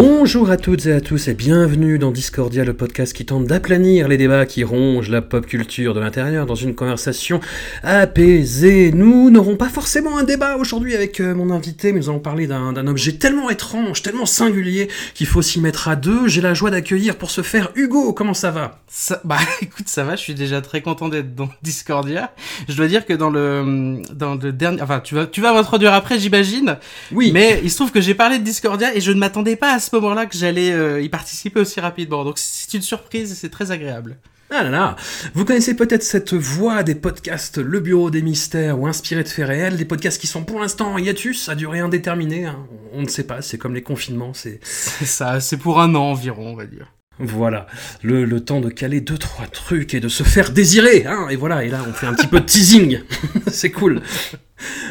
Bonjour à toutes et à tous et bienvenue dans Discordia, le podcast qui tente d'aplanir les débats qui rongent la pop culture de l'intérieur dans une conversation apaisée. Nous n'aurons pas forcément un débat aujourd'hui avec euh, mon invité, mais nous allons parler d'un d'un objet tellement étrange, tellement singulier qu'il faut s'y mettre à deux. J'ai la joie d'accueillir pour ce faire Hugo, comment ça va? Ça, bah écoute, ça va, je suis déjà très content d'être dans Discordia. Je dois dire que dans le dans le dernier enfin tu vas tu vas m'introduire après, j'imagine. Oui. Mais il se trouve que j'ai parlé de Discordia et je ne m'attendais pas à ce moment-là que j'allais euh, y participer aussi rapidement. Donc c'est une surprise et c'est très agréable. Ah là là Vous connaissez peut-être cette voix des podcasts Le Bureau des Mystères ou Inspiré de faits réels, des podcasts qui sont pour l'instant en hiatus, à durée indéterminée. hein. On ne sait pas, c'est comme les confinements, c'est... C'est ça, c'est pour un an environ, on va dire. Voilà, le, le temps de caler deux trois trucs et de se faire désirer, hein, et voilà, et là on fait un petit peu de teasing, c'est cool.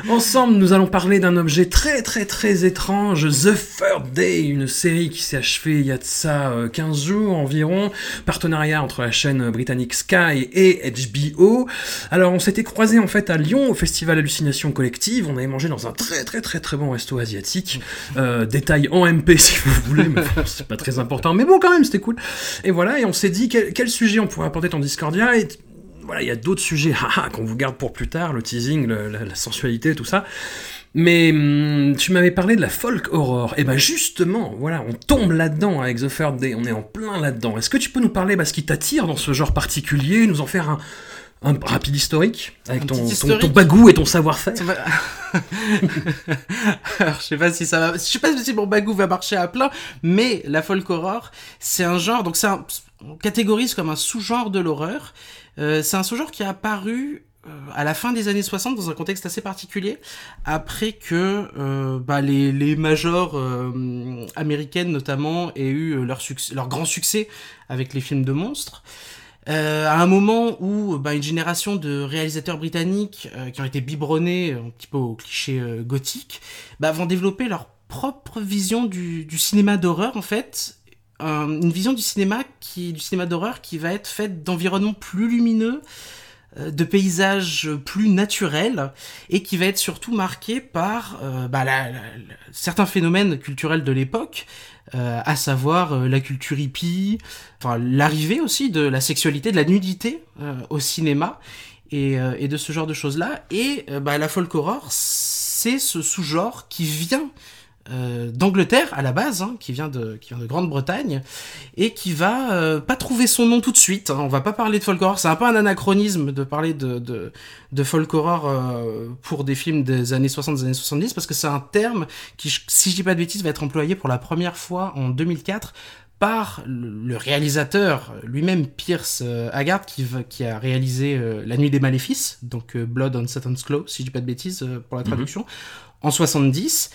Ensemble, nous allons parler d'un objet très très très étrange, The Third Day, une série qui s'est achevée il y a de ça euh, 15 jours environ, partenariat entre la chaîne britannique Sky et HBO. Alors on s'était croisés en fait à Lyon au festival Hallucination Collective, on avait mangé dans un très très très très bon resto asiatique, euh, détail en MP si vous voulez, mais c'est pas très important, mais bon quand même c'était cool. Et voilà, et on s'est dit quel, sujet on pourrait apporter dans Discordia, voilà, il y a d'autres sujets qu'on vous garde pour plus tard, le teasing, le- la, la sensualité, tout ça. Mais hum, tu m'avais parlé de la folk horror. Et ben justement, voilà, on tombe là-dedans avec The Third Day, on est en plein là-dedans. Est-ce que tu peux nous parler de ce qui t'attire dans ce genre particulier, nous en faire un, un rapide historique avec Un ton, bagou et ton savoir-faire? Alors, je sais pas si ça va, je sais pas si mon bagou va marcher à plein, mais la folk horror, c'est un genre, donc c'est un, on catégorise comme un sous-genre de l'horreur. Euh, c'est un sous-genre qui est apparu euh, à la fin des années 60 dans un contexte assez particulier, après que euh, bah, les, les majors euh, américaines notamment aient eu leur, grand succès avec les films de monstres. Euh, à un moment où bah, une génération de réalisateurs britanniques qui ont été biberonnés un petit peu au cliché gothique bah, vont développer leur propre vision du, du cinéma d'horreur en fait Un- une vision du cinéma qui du cinéma d'horreur qui va être faite d'environnements plus lumineux euh, de paysages plus naturels et qui va être surtout marqué par euh, bah, certains phénomènes culturels de l'époque euh, à savoir la culture hippie, enfin l'arrivée aussi de la sexualité, de la nudité au cinéma et, et de ce genre de choses là. Et bah, la folk horror, c'est ce sous-genre qui vient euh, d'Angleterre à la base, hein, qui vient de qui vient de Grande-Bretagne et qui va euh, pas trouver son nom tout de suite. hein. On va pas parler de folk horror, c'est un peu un anachronisme de parler de de, de folk horror euh, pour des films des années 60, des années 70 parce que c'est un terme qui, si je dis pas de bêtises, va être employé pour la première fois en 2004 par le réalisateur lui-même Pierce Haggard qui, qui a réalisé La Nuit des Maléfices, donc Blood on Satan's Claw, si je dis pas de bêtises pour la traduction, en 70,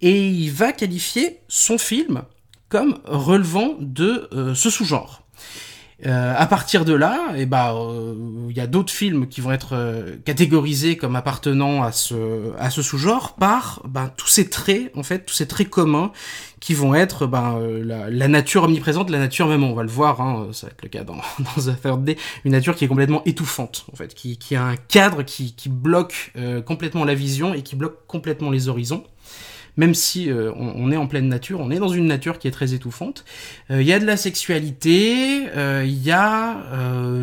et il va qualifier son film comme relevant de euh, ce sous-genre. Euh, à partir de là, et bah, euh, il y a d'autres films qui vont être euh, catégorisés comme appartenant à ce sous-genre par ben, tous ces traits, en fait, tous ces traits communs qui vont être ben, la, nature omniprésente, la nature même, on va le voir, hein, ça va être le cas dans, dans The Third Day, une nature qui est complètement étouffante, en fait, qui, a un cadre qui, bloque complètement la vision et qui bloque complètement les horizons même si euh, on, est en pleine nature, on est dans une nature qui est très étouffante. Euh, Il y a de la sexualité, euh, il y, a,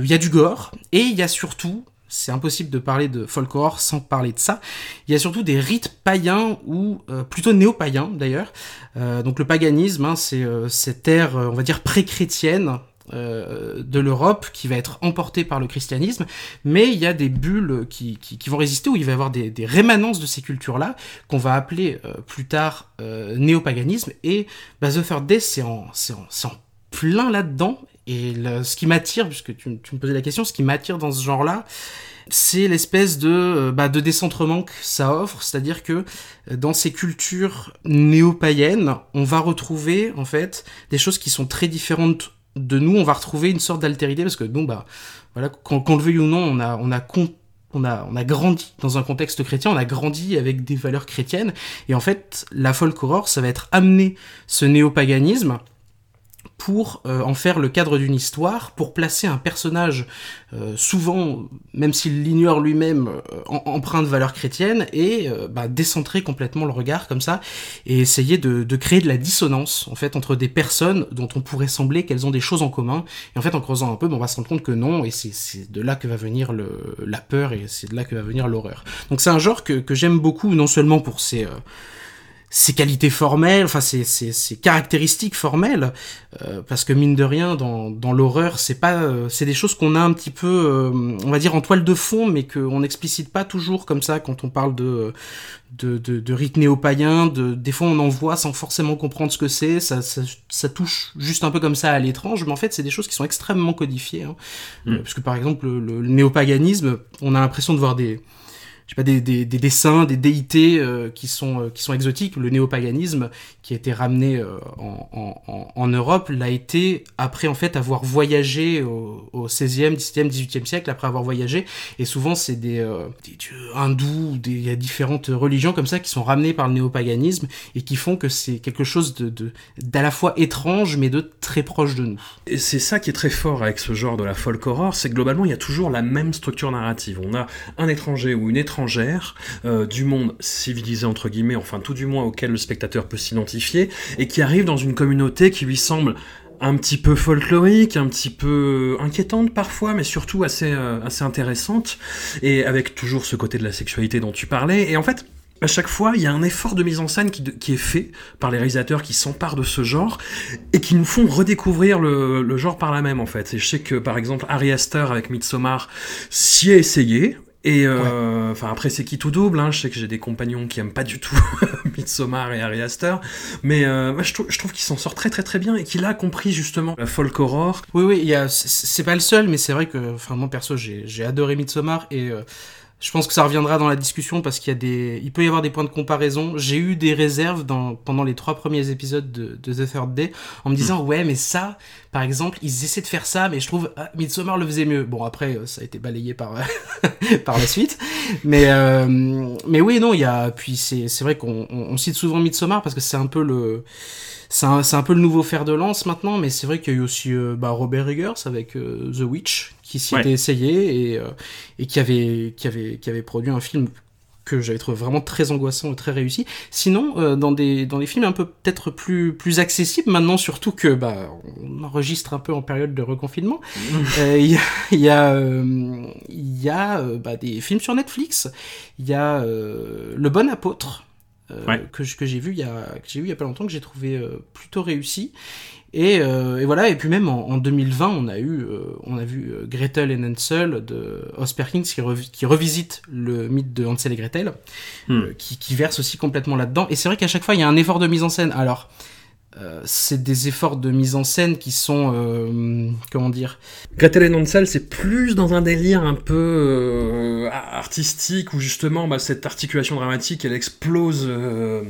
y a du gore, et il y a surtout, c'est impossible de parler de folk horror sans parler de ça, il y a surtout des rites païens, ou plutôt néo-païens d'ailleurs. Donc le paganisme, hein, c'est cette ère, on va dire, pré-chrétienne, euh, de l'Europe qui va être emporté par le christianisme, mais il y a des bulles qui, qui, vont résister, où il va y avoir des, rémanences de ces cultures-là, qu'on va appeler euh, plus tard euh, néopaganisme, et bah, The Third Day, c'est en, en, plein là-dedans, et le- ce qui m'attire, puisque tu, me posais la question, ce qui m'attire dans ce genre-là, c'est l'espèce de, bah, de décentrement que ça offre, c'est-à-dire que dans ces cultures néo-païennes, on va retrouver en fait des choses qui sont très différentes de nous, on va retrouver une sorte d'altérité parce que nous, bah, voilà, qu'on le veuille ou non, on a, on a on a, on a grandi dans un contexte chrétien, on a grandi avec des valeurs chrétiennes, et en fait, la folk horror, ça va être amener ce néopaganisme pour euh, en faire le cadre d'une histoire, pour placer un personnage euh, souvent, même s'il l'ignore lui-même, euh, empreint de valeurs chrétiennes, et euh, bah, décentrer complètement le regard comme ça, et essayer de, de créer de la dissonance en fait entre des personnes dont on pourrait sembler qu'elles ont des choses en commun, et en fait en creusant un peu, bon, on va se rendre compte que non, et c'est- c'est de là que va venir le, la peur, et c'est de là que va venir l'horreur. Donc c'est un genre que, que j'aime beaucoup, non seulement pour ses... ses qualités formelles, enfin ses, ses, ses caractéristiques formelles, euh, parce que mine de rien, dans, dans l'horreur, c'est pas, euh, c'est des choses qu'on a un petit peu, euh, on va dire en toile de fond, mais qu'on n'explicite pas toujours comme ça quand on parle de de, de, de rites néo-païens, de, des fois on en voit sans forcément comprendre ce que c'est, ça, ça, ça touche juste un peu comme ça à l'étrange, mais en fait c'est des choses qui sont extrêmement codifiées, hein. Euh, parce que par exemple le, le, le néopaganisme, on a l'impression de voir des je sais pas des, des, des dessins, des déités euh, qui sont euh, qui sont exotiques. Le néopaganisme qui a été ramené euh, en, en, en- Europe l'a été après en fait avoir voyagé au, au 16e, 17e, 18e siècle après avoir voyagé. Et souvent c'est des, des dieux hindous, il y a différentes religions comme ça qui sont ramenées par le néopaganisme et qui font que c'est quelque chose de de- d'à la fois étrange mais de très proche de nous. Et c'est ça qui est très fort avec ce genre de la folk horror, c'est que globalement il y a toujours la même structure narrative. On a un étranger ou une étrangère euh, du monde civilisé entre guillemets, enfin tout du moins auquel le spectateur peut s'identifier, et qui arrive dans une communauté qui lui semble un petit peu folklorique, un petit peu inquiétante parfois, mais surtout assez, euh, assez intéressante, et avec toujours ce côté de la sexualité dont tu parlais. Et en fait, à chaque fois, il y a un effort de mise en scène qui, est fait par les réalisateurs qui s'emparent de ce genre et qui nous font redécouvrir le, genre par la même en fait. Et je sais que par exemple Harry Astor avec Midsommar s'y est essayé. Et euh, après c'est qui tout double. Hein. Je sais que j'ai des compagnons qui aiment pas du tout Midsommar et Harry Astor, mais euh, moi, je, trouve- je trouve qu'il s'en sort très très très bien et qu'il a compris justement la folk horror. Oui, oui, c'est- pas le seul, mais c'est vrai que, enfin, moi perso, j'ai, j'ai adoré Midsommar et euh, je pense que ça reviendra dans la discussion parce qu'il y a des, il peut y avoir des points de comparaison. J'ai eu des réserves dans, pendant les trois premiers épisodes de, de The Third Day en me disant, ouais, mais ça, par exemple, ils essaient de faire ça, mais je trouve ah, Midsommar le faisait mieux. Bon, après, euh, ça a été balayé par, par la suite. Mais, euh, mais oui, non, il y a, puis c'est, c'est vrai qu'on on, on cite souvent Midsommar parce que c'est un peu le, c'est un, peu le nouveau fer de lance maintenant, mais c'est vrai qu'il y a eu aussi euh, bah, Robert Eggers avec euh, The Witch qui s'y Ouais. était essayé et, euh, et qui, avait, qui, avait, qui avait produit un film que j'avais trouvé vraiment très angoissant et très réussi. Sinon, dans des dans des films un peu peut-être plus plus accessibles maintenant, surtout que bah on enregistre un peu en période de reconfinement, euh, il y a il y a il y a bah, des films sur Netflix. Il y a Le Bon Apôtre euh, Ouais. que que j'ai vu il y a que j'ai vu il y a pas longtemps que j'ai trouvé euh, plutôt réussi. Et, euh, et voilà, et puis même en, en 2020, on a eu, euh, on a vu euh, Gretel et Hansel de Os Perkins qui, revi- qui revisite le mythe de Hansel et Gretel, euh, qui, qui verse aussi complètement là-dedans. Et c'est vrai qu'à chaque fois, il y a un effort de mise en scène. Alors, euh, c'est des efforts de mise en scène qui sont, euh, comment dire, Gretel et Hansel, c'est plus dans un délire un peu euh, artistique où justement bah, cette articulation dramatique elle explose euh,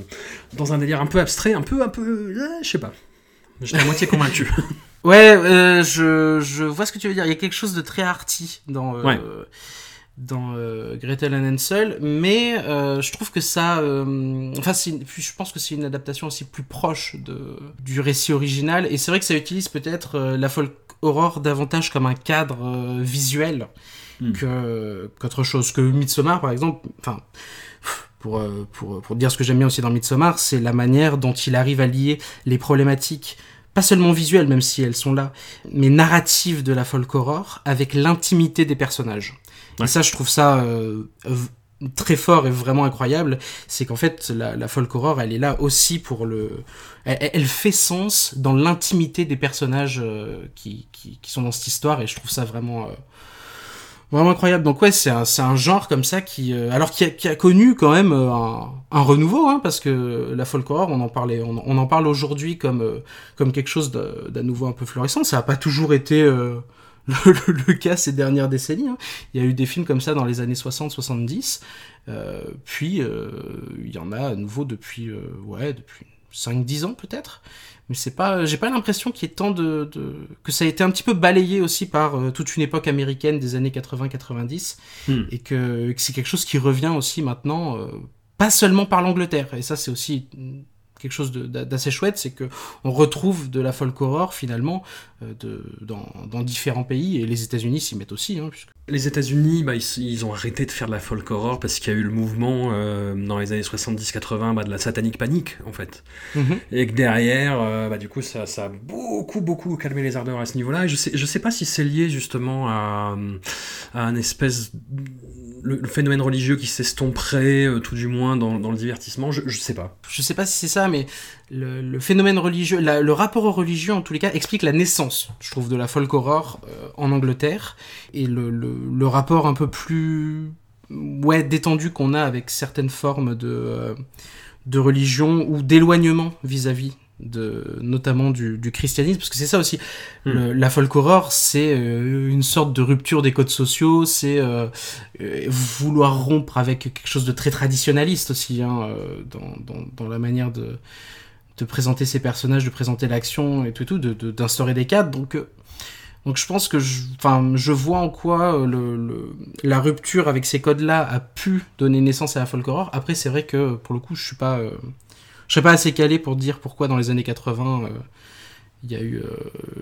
dans un délire un peu abstrait, un peu, un peu, euh, je sais pas. J'étais à moitié convaincu. Ouais, euh, je, je vois ce que tu veux dire. Il y a quelque chose de très arty dans, euh, Ouais. Dans euh, Gretel and Hansel, mais euh, je trouve que ça, euh, enfin, c'est une- puis je pense que c'est une adaptation aussi plus proche de du récit original. Et c'est vrai que ça utilise peut-être euh, la folk horror davantage comme un cadre euh, visuel Hmm. que qu'autre chose. Que Midsommar, par exemple, enfin. Pour, pour, pour dire ce que j'aime bien aussi dans Midsommar, c'est la manière dont il arrive à lier les problématiques pas seulement visuelles, même si elles sont là, mais narratives de la folk horror avec l'intimité des personnages. Ouais. Et ça, je trouve ça euh, très fort et vraiment incroyable, c'est qu'en fait la, la, folk horror, elle est là aussi pour le, elle, elle fait sens dans l'intimité des personnages euh, qui, qui, qui, sont dans cette histoire et je trouve ça vraiment euh, vraiment incroyable. Donc ouais, c'est un, un genre comme ça qui, euh, alors qui a, qui a, connu quand même un, un renouveau, hein, parce que la folk horror, on en parlait, on, on en parle aujourd'hui comme comme quelque chose d'un nouveau un peu florissant. Ça a pas toujours été le, le, cas ces dernières décennies. Hein. Il y a eu des films comme ça dans les années 60-70, euh, puis euh, il y en a à nouveau depuis, euh, ouais, depuis 5-10 ans peut-être. Mais c'est pas, j'ai pas l'impression qu'il y ait tant de, de, que ça a été un petit peu balayé aussi par euh, toute une époque américaine des années 80-90 hmm. et que, que c'est quelque chose qui revient aussi maintenant, euh, pas seulement par l'Angleterre. Et ça, c'est aussi quelque chose d'assez chouette, c'est que on retrouve de la folk horror finalement euh, dans, différents pays et les États-Unis s'y mettent aussi. Hein, puisque... Les États-Unis, bah, ils, ils, ont arrêté de faire de la folk horror parce qu'il y a eu le mouvement euh, dans les années 70-80 bah, de la satanique panique en fait, mm -hmm. et que derrière, euh, bah, du coup, ça, ça, a beaucoup beaucoup calmé les ardeurs à ce niveau-là. Et je sais, je sais pas si c'est lié justement à, à un espèce le, le, phénomène religieux qui s'estomperait, euh, tout du moins dans, dans, le divertissement, je, je sais pas. Je sais pas si c'est ça, mais le, le phénomène religieux, la, le rapport au religieux en tous les cas explique la naissance, je trouve, de la folk horror euh, en Angleterre et le, le, rapport un peu plus ouais détendu qu'on a avec certaines formes de euh, de religion ou d'éloignement vis-à-vis de notamment du, du christianisme parce que c'est ça aussi mm. le, la folk horror c'est euh, une sorte de rupture des codes sociaux c'est euh, euh, vouloir rompre avec quelque chose de très traditionnaliste aussi hein, dans, dans, dans, la manière de de présenter ces personnages de présenter l'action et tout tout d'instaurer de, de, des cadres donc euh, donc je pense que je, je vois en quoi le, le, la rupture avec ces codes-là a pu donner naissance à la folk horror. Après, c'est vrai que pour le coup, je suis pas, euh, je serais pas assez calé pour dire pourquoi dans les années 80 euh, il y a eu euh,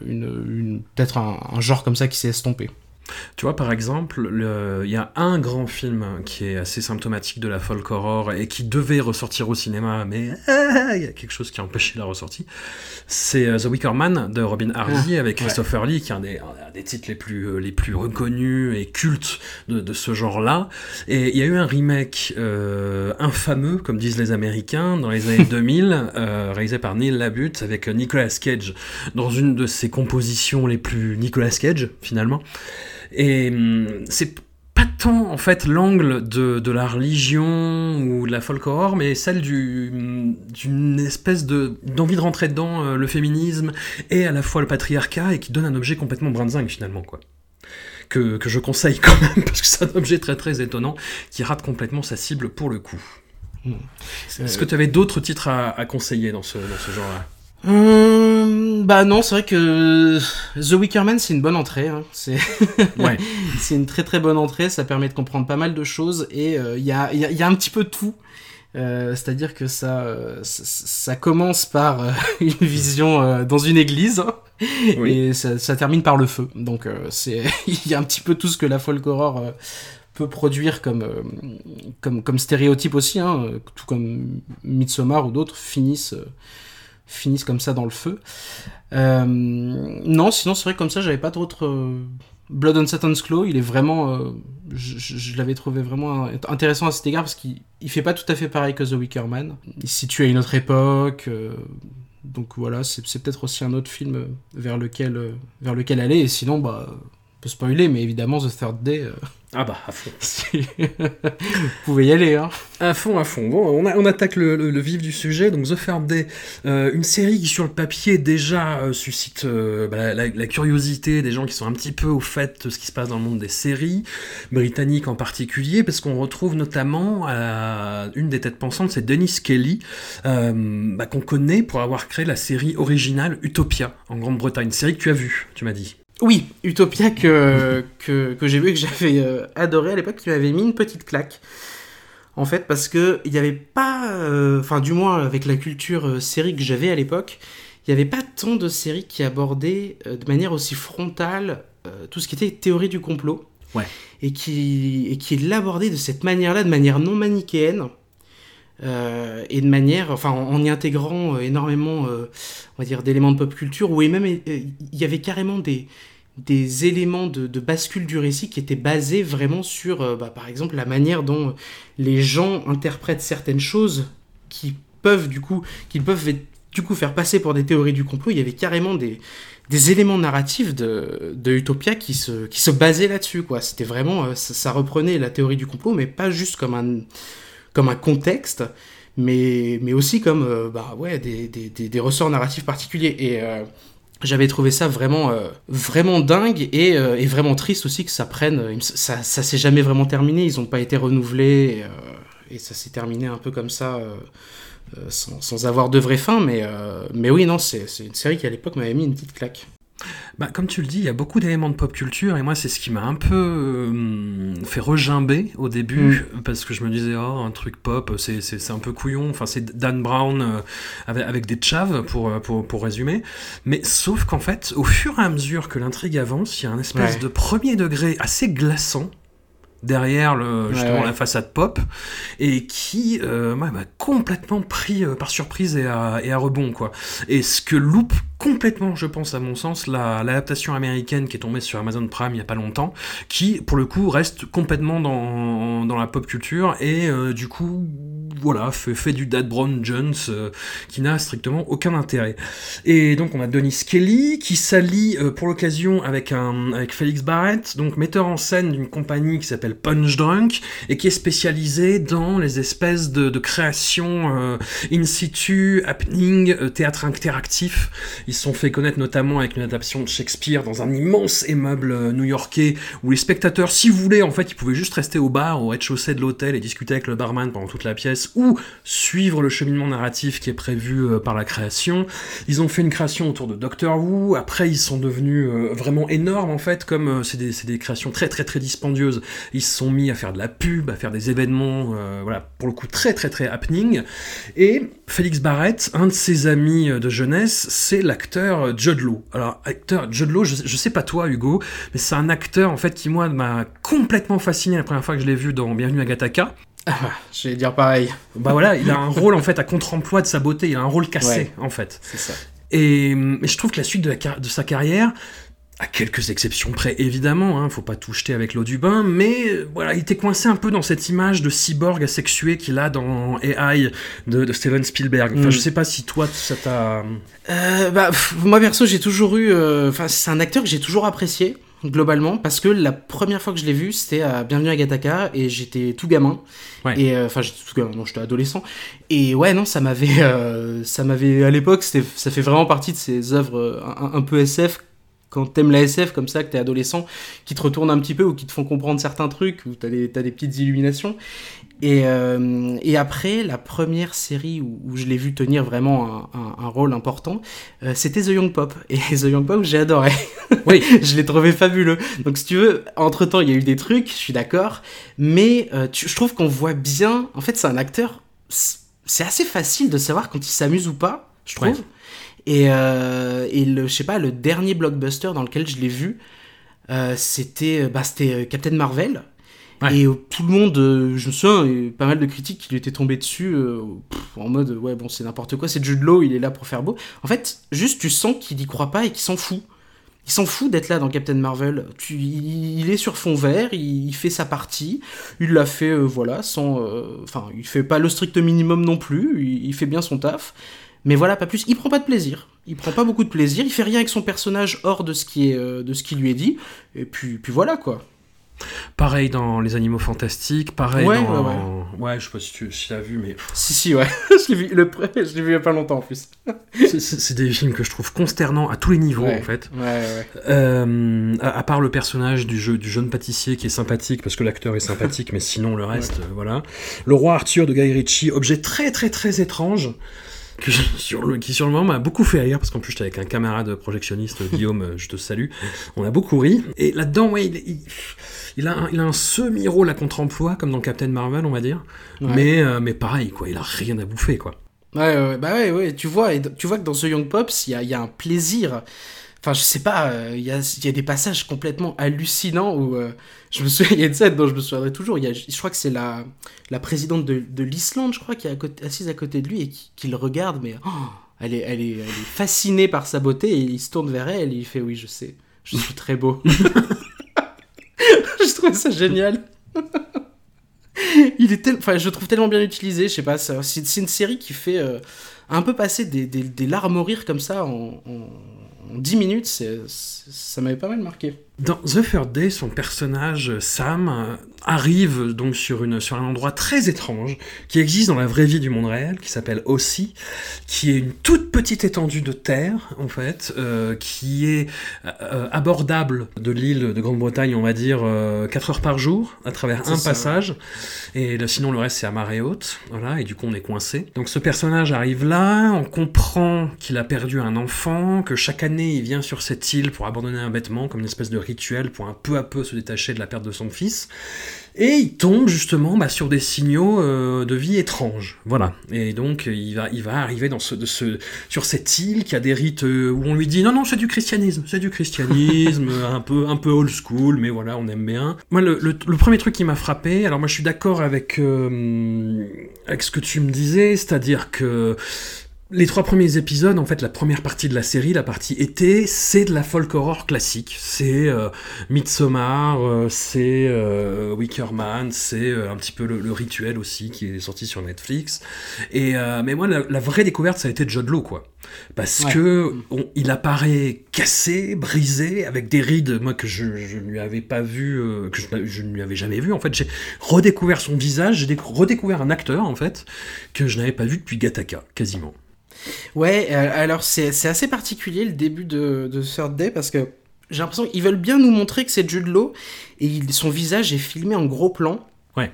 une, une peut-être un, genre comme ça qui s'est estompé. Tu vois, par exemple, il y a un grand film qui est assez symptomatique de la folk horror et qui devait ressortir au cinéma, mais il y a quelque chose qui a empêché la ressortie. C'est euh, The Wicker Man de Robin Hardy ah, avec Christopher ouais. Lee, qui est un des, un des, titres les plus, euh, les plus reconnus et cultes de, de ce genre-là. Et il y a eu un remake euh, infameux, comme disent les Américains, dans les années 2000, euh, réalisé par Neil Labute avec Nicolas Cage dans une de ses compositions les plus Nicolas Cage, finalement. Et hum, c'est pas tant en fait l'angle de, de, la religion ou de la folk horror, mais celle hum, d'une espèce de d'envie de rentrer dedans euh, le féminisme et à la fois le patriarcat et qui donne un objet complètement brinzingue finalement quoi. Que, que je conseille quand même parce que c'est un objet très très étonnant qui rate complètement sa cible pour le coup. Mmh. Est-ce euh... que tu avais d'autres titres à, à, conseiller dans ce, dans ce genre-là? Hum, bah non, c'est vrai que The Wicker Man c'est une bonne entrée. Hein. C'est ouais. une très très bonne entrée. Ça permet de comprendre pas mal de choses et il euh, y, a, y, a, y, a, un petit peu de tout. Euh, C'est-à-dire que ça, euh, ça commence par euh, une vision dans une église hein, oui. et ça, ça, termine par le feu. Donc c'est il y a un petit peu tout ce que la folk horror peut produire comme, comme, comme stéréotype aussi, hein, tout comme Midsommar ou d'autres finissent finissent comme ça dans le feu. Euh, non, sinon c'est vrai que comme ça j'avais pas d'autres. Euh... Blood on Satan's Claw, il est vraiment, euh, je, l'avais trouvé vraiment intéressant à cet égard parce qu'il il fait pas tout à fait pareil que The Wicker Man. Il se situe à une autre époque, donc voilà, c'est peut-être aussi un autre film vers lequel, vers lequel aller. Et sinon, bah, on peut spoiler, mais évidemment The Third Day. euh, Ah bah, à fond. Vous pouvez y aller, hein. À fond, à fond. Bon, on, a, on attaque le, le, le, vif du sujet. Donc, The Third Day, euh, une série qui, sur le papier, déjà euh, suscite euh, bah, la, la, curiosité des gens qui sont un petit peu au fait de ce qui se passe dans le monde des séries, britanniques en particulier, parce qu'on retrouve notamment une des têtes pensantes, c'est Dennis Kelly, bah, qu'on connaît pour avoir créé la série originale Utopia en Grande-Bretagne. Série que tu as vue, tu m'as dit. Oui, Utopia que, que, que j'ai vu et que j'avais euh, adoré à l'époque, qui m'avait mis une petite claque. En fait, parce que il n'y avait pas, enfin, euh, du moins avec la culture euh, série que j'avais à l'époque, il n'y avait pas tant de séries qui abordaient euh, de manière aussi frontale euh, tout ce qui était théorie du complot. Ouais. Et qui, et qui l'abordait de cette manière-là, de manière non manichéenne. Euh, et de manière, enfin, en, en y intégrant euh, énormément, euh, on va dire, d'éléments de pop culture, où même il y avait carrément des, des éléments de, bascule du récit qui étaient basés vraiment sur, euh, bah, par exemple, la manière dont les gens interprètent certaines choses qui peuvent du coup, qu'ils peuvent du coup faire passer pour des théories du complot. Il y avait carrément des, des éléments narratifs de, Utopia qui se, qui se basaient là-dessus, quoi. C'était vraiment, euh, ça, reprenait la théorie du complot, mais pas juste comme un, comme un contexte, mais, mais aussi comme, euh, bah ouais, des, des, des, ressorts narratifs particuliers. Et j'avais trouvé ça vraiment, euh, vraiment dingue et, euh, et vraiment triste aussi que ça prenne. me- Ça, ça s'est jamais vraiment terminé. Ils n'ont pas été renouvelés et, euh, ça s'est terminé un peu comme ça, euh, euh, sans, avoir de vraie fin. Mais, euh, mais oui, non, c'est une série qui à l'époque m'avait mis une petite claque. Bah, comme tu le dis, il y a beaucoup d'éléments de pop culture et moi c'est ce qui m'a un peu euh, fait regimber au début parce que je me disais oh un truc pop c'est, un peu couillon, enfin c'est Dan Brown euh, avec, avec des chaves pour, euh, pour, pour résumer, mais sauf qu'en fait au fur et à mesure que l'intrigue avance, il y a un espèce Ouais. de premier degré assez glaçant derrière le, justement ouais. la façade pop et qui euh, m'a complètement pris par surprise et à, et à rebond quoi. Et ce que loupe complètement, je pense, à mon sens, la- l'adaptation américaine qui est tombée sur Amazon Prime il y a pas longtemps, qui, pour le coup, reste complètement dans, dans la pop culture et euh, du coup, voilà, fait, du Dad Brown Jones euh, qui n'a strictement aucun intérêt. Et donc, on a Denis Kelly qui s'allie euh, pour l'occasion avec, un, avec Félix Barrett, donc metteur en scène d'une compagnie qui s'appelle Punch Drunk et qui est spécialisée dans les espèces de, créations in situ, happening, théâtre interactif. Se sont fait connaître notamment avec une adaptation de Shakespeare dans un immense immeuble euh, new-yorkais où les spectateurs, si vous voulez, en fait, ils pouvaient juste rester au bar, au rez-de-chaussée de l'hôtel et discuter avec le barman pendant toute la pièce ou suivre le cheminement narratif qui est prévu euh, par la création. Ils ont fait une création autour de Doctor Who. Après, ils sont devenus euh, vraiment énormes en fait, comme c'est des, des créations très très très dispendieuses. Ils se sont mis à faire de la pub, à faire des événements, voilà, pour le coup très très très happening. Et Félix Barrett, un de ses amis de jeunesse, c'est l'acteur euh, Judd Law. Alors, acteur Judd Law, je, je sais pas toi, Hugo, mais c'est un acteur en fait qui moi m'a complètement fasciné la première fois que je l'ai vu dans Bienvenue à Gattaca. Ah, je vais dire pareil. Bah voilà, il a un rôle en fait à contre-emploi de sa beauté, il a un rôle cassé Ouais. en fait. C'est ça. Et, mais je trouve que la suite de, la car- de sa carrière, à quelques exceptions près évidemment, hein, faut pas tout jeter avec l'eau du bain, mais euh, voilà, il était coincé un peu dans cette image de cyborg asexué qu'il a dans AI de, de Steven Spielberg. Enfin, Mm. je sais pas si toi ça t'a. Euh, bah, pff, moi perso, j'ai toujours eu. euh, Enfin, c'est un acteur que j'ai toujours apprécié globalement parce que la première fois que je l'ai vu, c'était à Bienvenue à Gattaca et j'étais tout gamin. Ouais. Et euh, enfin, j'étais tout gamin, non, j'étais adolescent. Et ouais, non, ça m'avait, euh, ça m'avait à l'époque, ça fait vraiment partie de ces œuvres un, un peu SF. Quand t'aimes la SF comme ça, que t'es adolescent, qui te retournent un petit peu ou qui te font comprendre certains trucs, où t'as des, petites illuminations. Et, euh, et après, la première série où, où je l'ai vu tenir vraiment un, un- un rôle important, euh, c'était The Young Pop. Et The Young Pop, j'ai adoré. Oui. je l'ai trouvé fabuleux. Donc si tu veux, entre temps, il y a eu des trucs, je suis d'accord. Mais euh, tu- je trouve qu'on voit bien. En fait, c'est un acteur. C'est assez facile de savoir quand il s'amuse ou pas, je trouve. Ouais. Et, euh, et le, je sais pas, le dernier blockbuster dans lequel je l'ai vu, euh, c'était bah, c'était euh, Captain Marvel. Ouais. Et euh, tout le monde, euh, je me souviens, et pas mal de critiques qui lui étaient tombées dessus euh, pff, en mode ouais bon c'est n'importe quoi, c'est Jude Law, il est là pour faire beau. En fait, juste tu sens qu'il y croit pas et qu'il s'en fout. Il s'en fout d'être là dans Captain Marvel. Tu, il, il est sur fond vert, il, il fait sa partie. Il l'a fait, euh, voilà, sans. euh, Enfin, il fait pas le strict minimum non plus. Il, il fait bien son taf. Mais voilà, pas plus. Il prend pas de plaisir. Il prend pas beaucoup de plaisir. Il fait rien avec son personnage hors de ce qui est, euh, de ce qui lui est dit. Et puis, puis voilà quoi. Pareil dans Les Animaux Fantastiques, pareil Ouais, dans. ouais, Ouais, je sais pas si tu si t'as vu, mais Si si ouais. je l'ai vu le je l'ai vu il y a pas longtemps en plus. c'est- des films que je trouve consternants à tous les niveaux Ouais. en fait. Ouais ouais. Euh, à, à part le personnage du, jeu, du jeune pâtissier qui est sympathique parce que l'acteur est sympathique, mais sinon le reste, euh, voilà. Le roi Arthur de Guy Ritchie, objet très très très étrange. Que je- sur le, qui sur le moment m'a beaucoup fait rire parce qu'en plus j'étais avec un camarade projectionniste Guillaume euh, je te salue on a beaucoup ri et là-dedans ouais il, il, il a un, il a un semi-rôle à contre-emploi comme dans Captain Marvel on va dire Ouais. mais, euh, mais pareil quoi il a rien à bouffer quoi Ouais, ouais, bah ouais, ouais, tu vois, et tu vois que dans ce Young Pops, il y a, il y a un plaisir. Enfin, je sais pas, euh, il y, a, des passages complètement hallucinants où euh, je me souviens, il y a une scène dont je me souviendrai toujours. Y a, je crois que c'est la, la présidente de, de l'Islande, je crois, qui est assise à côté de lui et qui, le regarde, mais oh, elle, est, elle, est, elle est fascinée par sa beauté et il se tourne vers elle et il fait oui, je sais. Je suis très beau. je trouvais ça génial. Il est tel... je le trouve tellement bien utilisé, je sais pas, c'est une série qui fait euh, un peu passer des, des, larmes rire comme ça en, en 10 minutes, ça m'avait pas mal marqué. Dans The Third Day, son personnage euh, Sam euh, arrive donc sur, une, sur un endroit très étrange qui existe dans la vraie vie du monde réel, qui s'appelle Ossie, qui est une toute petite étendue de terre en fait, euh, qui est euh, abordable de l'île de Grande-Bretagne, on va dire 4 heures par jour à travers un ça, passage, et le- sinon le reste c'est à marée haute, voilà, et du coup on est coincé. Donc ce personnage arrive là, on comprend qu'il a perdu un enfant, que chaque année il vient sur cette île pour abandonner un vêtement comme une espèce de rituel pour un peu à peu se détacher de la perte de son fils. Et il tombe justement bah, sur des signaux euh, de vie étranges. Voilà. Et donc il va, il va arriver dans ce, de ce, sur cette île qui a des rites euh, où on lui dit non, non, c'est du christianisme, c'est du christianisme, un, peu, un peu old school, mais voilà, on aime bien. Moi, le, le- le premier truc qui m'a frappé, alors moi je suis d'accord avec, euh, avec ce que tu me disais, c'est-à-dire que les trois premiers épisodes, en fait, la première partie de la série, la partie été, c'est de la folk horror classique. C'est euh, Midsommar, euh, c'est euh, Wicker Man, c'est euh, un petit peu le, le rituel aussi qui est sorti sur Netflix. Et euh, mais moi, la, la vraie découverte, ça a été Judd Law, quoi, parce Ouais. que on- il apparaît cassé, brisé, avec des rides, moi que je, je ne lui avais pas vu, euh, que je, je ne lui avais jamais vu. En fait, j'ai redécouvert son visage, j'ai décou- redécouvert un acteur, en fait, que je n'avais pas vu depuis Gattaca, quasiment. Ouais, euh, alors c'est c'est assez particulier le début de, de Third Day parce que j'ai l'impression qu'ils veulent bien nous montrer que c'est Jude Law et il- son visage est filmé en gros plan. Ouais.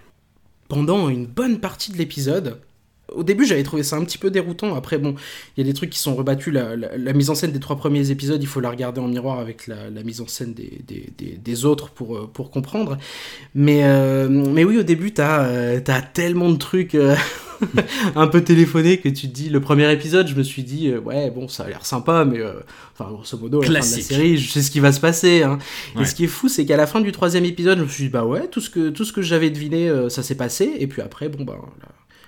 Pendant une bonne partie de l'épisode. Au début, j'avais trouvé ça un petit peu déroutant. Après, bon, il y a des trucs qui sont rebattus. La, la- la mise en scène des trois premiers épisodes, il faut la regarder en miroir avec la, la mise en scène des, des, des- des autres pour, euh, pour comprendre. Mais, euh, mais oui, au début, t'as euh, tellement de trucs euh, un peu téléphonés que tu te dis. Le premier épisode, je me suis dit, euh, ouais, bon, ça a l'air sympa, mais euh, enfin, grosso modo, à la fin de la série, je sais ce qui va se passer. hein. Ouais. Et ce qui est fou, c'est qu'à la fin du troisième épisode, je me suis dit, bah ouais, tout ce que, tout ce que j'avais deviné, euh, ça s'est passé. Et puis après, bon, bah.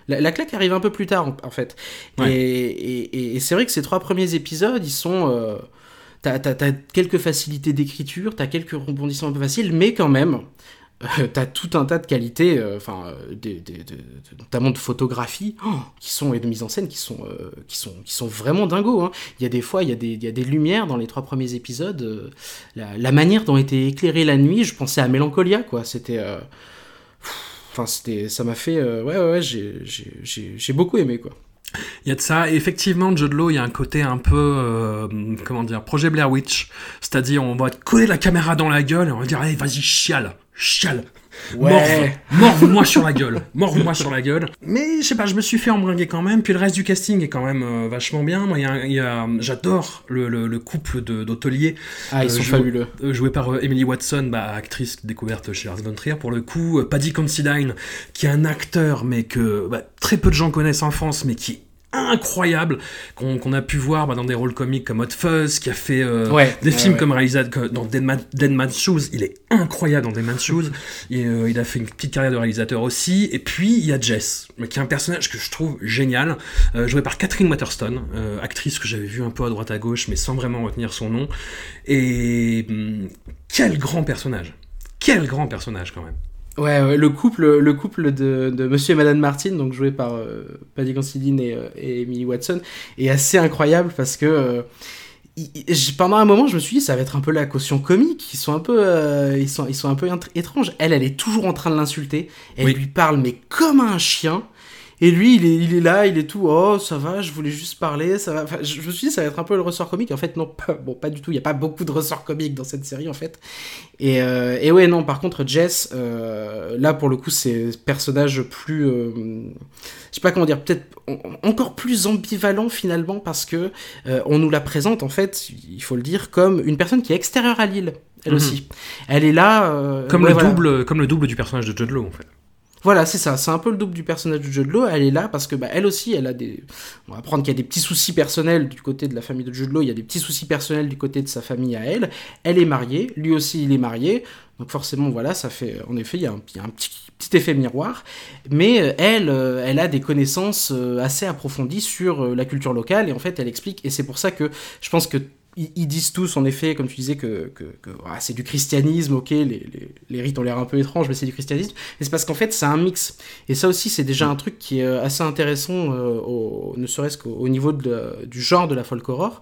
La, la- la claque arrive un peu plus tard, en, en fait. Ouais. Et, et- et- et c'est vrai que ces trois premiers épisodes, ils sont. euh, T'as quelques facilités d'écriture, t'as quelques rebondissements un peu faciles, mais quand même, euh, t'as tout un tas de qualités, euh, enfin, euh, des- des- de- notamment photographie, oh, qui sont et de mise en scène qui sont, euh, qui sont, qui sont vraiment dingos. hein. Il y a des fois, il y a des, il y a des lumières dans les trois premiers épisodes. euh, la, la manière dont était éclairée la nuit, je pensais à Mélancolia, quoi. C'était, euh, enfin, c'était, ça m'a fait, euh, ouais, ouais, ouais, j'ai, j'ai, beaucoup aimé, quoi. Il y a de ça. Effectivement, Judd Law, il y a un côté un peu, euh, comment dire, projet Blair Witch. C'est-à-dire, on va te coller la caméra dans la gueule et on va dire, allez, vas-y, chiale, chiale. Ouais. Morve, morve-moi sur la gueule, morve-moi sur la gueule. Mais je sais pas, je me suis fait embringuer quand même. Puis le reste du casting est quand même euh, vachement bien. Moi, il y a, a- j'adore le, le- le couple d'hôteliers Ah, ils Euh, sont fabuleux. euh, joué par euh, Emily Watson, bah, actrice découverte chez Lars von Trier pour le coup, euh, Paddy Considine, qui est un acteur mais que bah, très peu de gens connaissent en France, mais qui est incroyable, qu'on a pu voir bah, dans des rôles comiques comme Hot Fuzz, qui a fait euh, Ouais, des ouais, films ouais. comme réalisateur dans Dead, Man- Dead Man's Shoes, il est incroyable dans Dead Man's Shoes, et euh, il a fait une petite carrière de réalisateur aussi, et puis il y a Jess, qui est un personnage que je trouve génial, euh, joué par Catherine Waterston, euh, actrice que j'avais vue un peu à droite à gauche, mais sans vraiment retenir son nom, et hum, quel grand personnage. Quel grand personnage quand même Ouais, ouais, le couple, le couple de, de Monsieur et Madame Martin, donc joué par euh, Paddy Considine et, euh, et Emily Watson, est assez incroyable parce que euh, il- pendant un moment, je me suis dit ça va être un peu la caution comique. Ils sont un peu, euh, ils sont, ils sont un peu étranges. Elle, elle est toujours en train de l'insulter. Elle Oui. lui parle mais comme un chien. Et lui, il est, il est là, il est tout, oh, ça va, je voulais juste parler, ça va. Enfin, je me suis dit, ça va être un peu le ressort comique. En fait, non, pas, bon, pas du tout. Il n'y a pas beaucoup de ressorts comiques dans cette série, en fait. Et, euh, et ouais, non, par contre, Jess, euh, là, pour le coup, c'est personnage plus. euh, je sais pas comment dire, peut-être en- encore plus ambivalent finalement, parce que euh, on nous la présente, en fait, il faut le dire, comme une personne qui est extérieure à l'île, elle Mhm. aussi. Elle est là. euh, comme, ouais, le voilà. double, comme le double du personnage de Judd Law en fait. Voilà, c'est ça. C'est un peu le double du personnage de Jude Law. Elle est là parce que, bah, elle aussi, elle a des. On va apprendre qu'il y a des petits soucis personnels du côté de la famille de Jude Law. Il y a des petits soucis personnels du côté de sa famille à elle. Elle est mariée. Lui aussi, il est marié. Donc forcément, voilà, ça fait. En effet, il y a un, petit, petit effet miroir. Mais euh, elle, euh, elle a des connaissances euh, assez approfondies sur la culture locale. Et en fait, elle explique. Et c'est pour ça que je pense que ils, disent tous, en effet, comme tu disais, que, voilà, c'est du christianisme, ok, les, rites ont l'air un peu étranges, mais c'est du christianisme. Mais c'est parce qu'en fait, c'est un mix. Et ça aussi, c'est déjà un truc qui est euh, assez intéressant, euh, ne serait-ce qu'au au niveau du genre de la folk horror.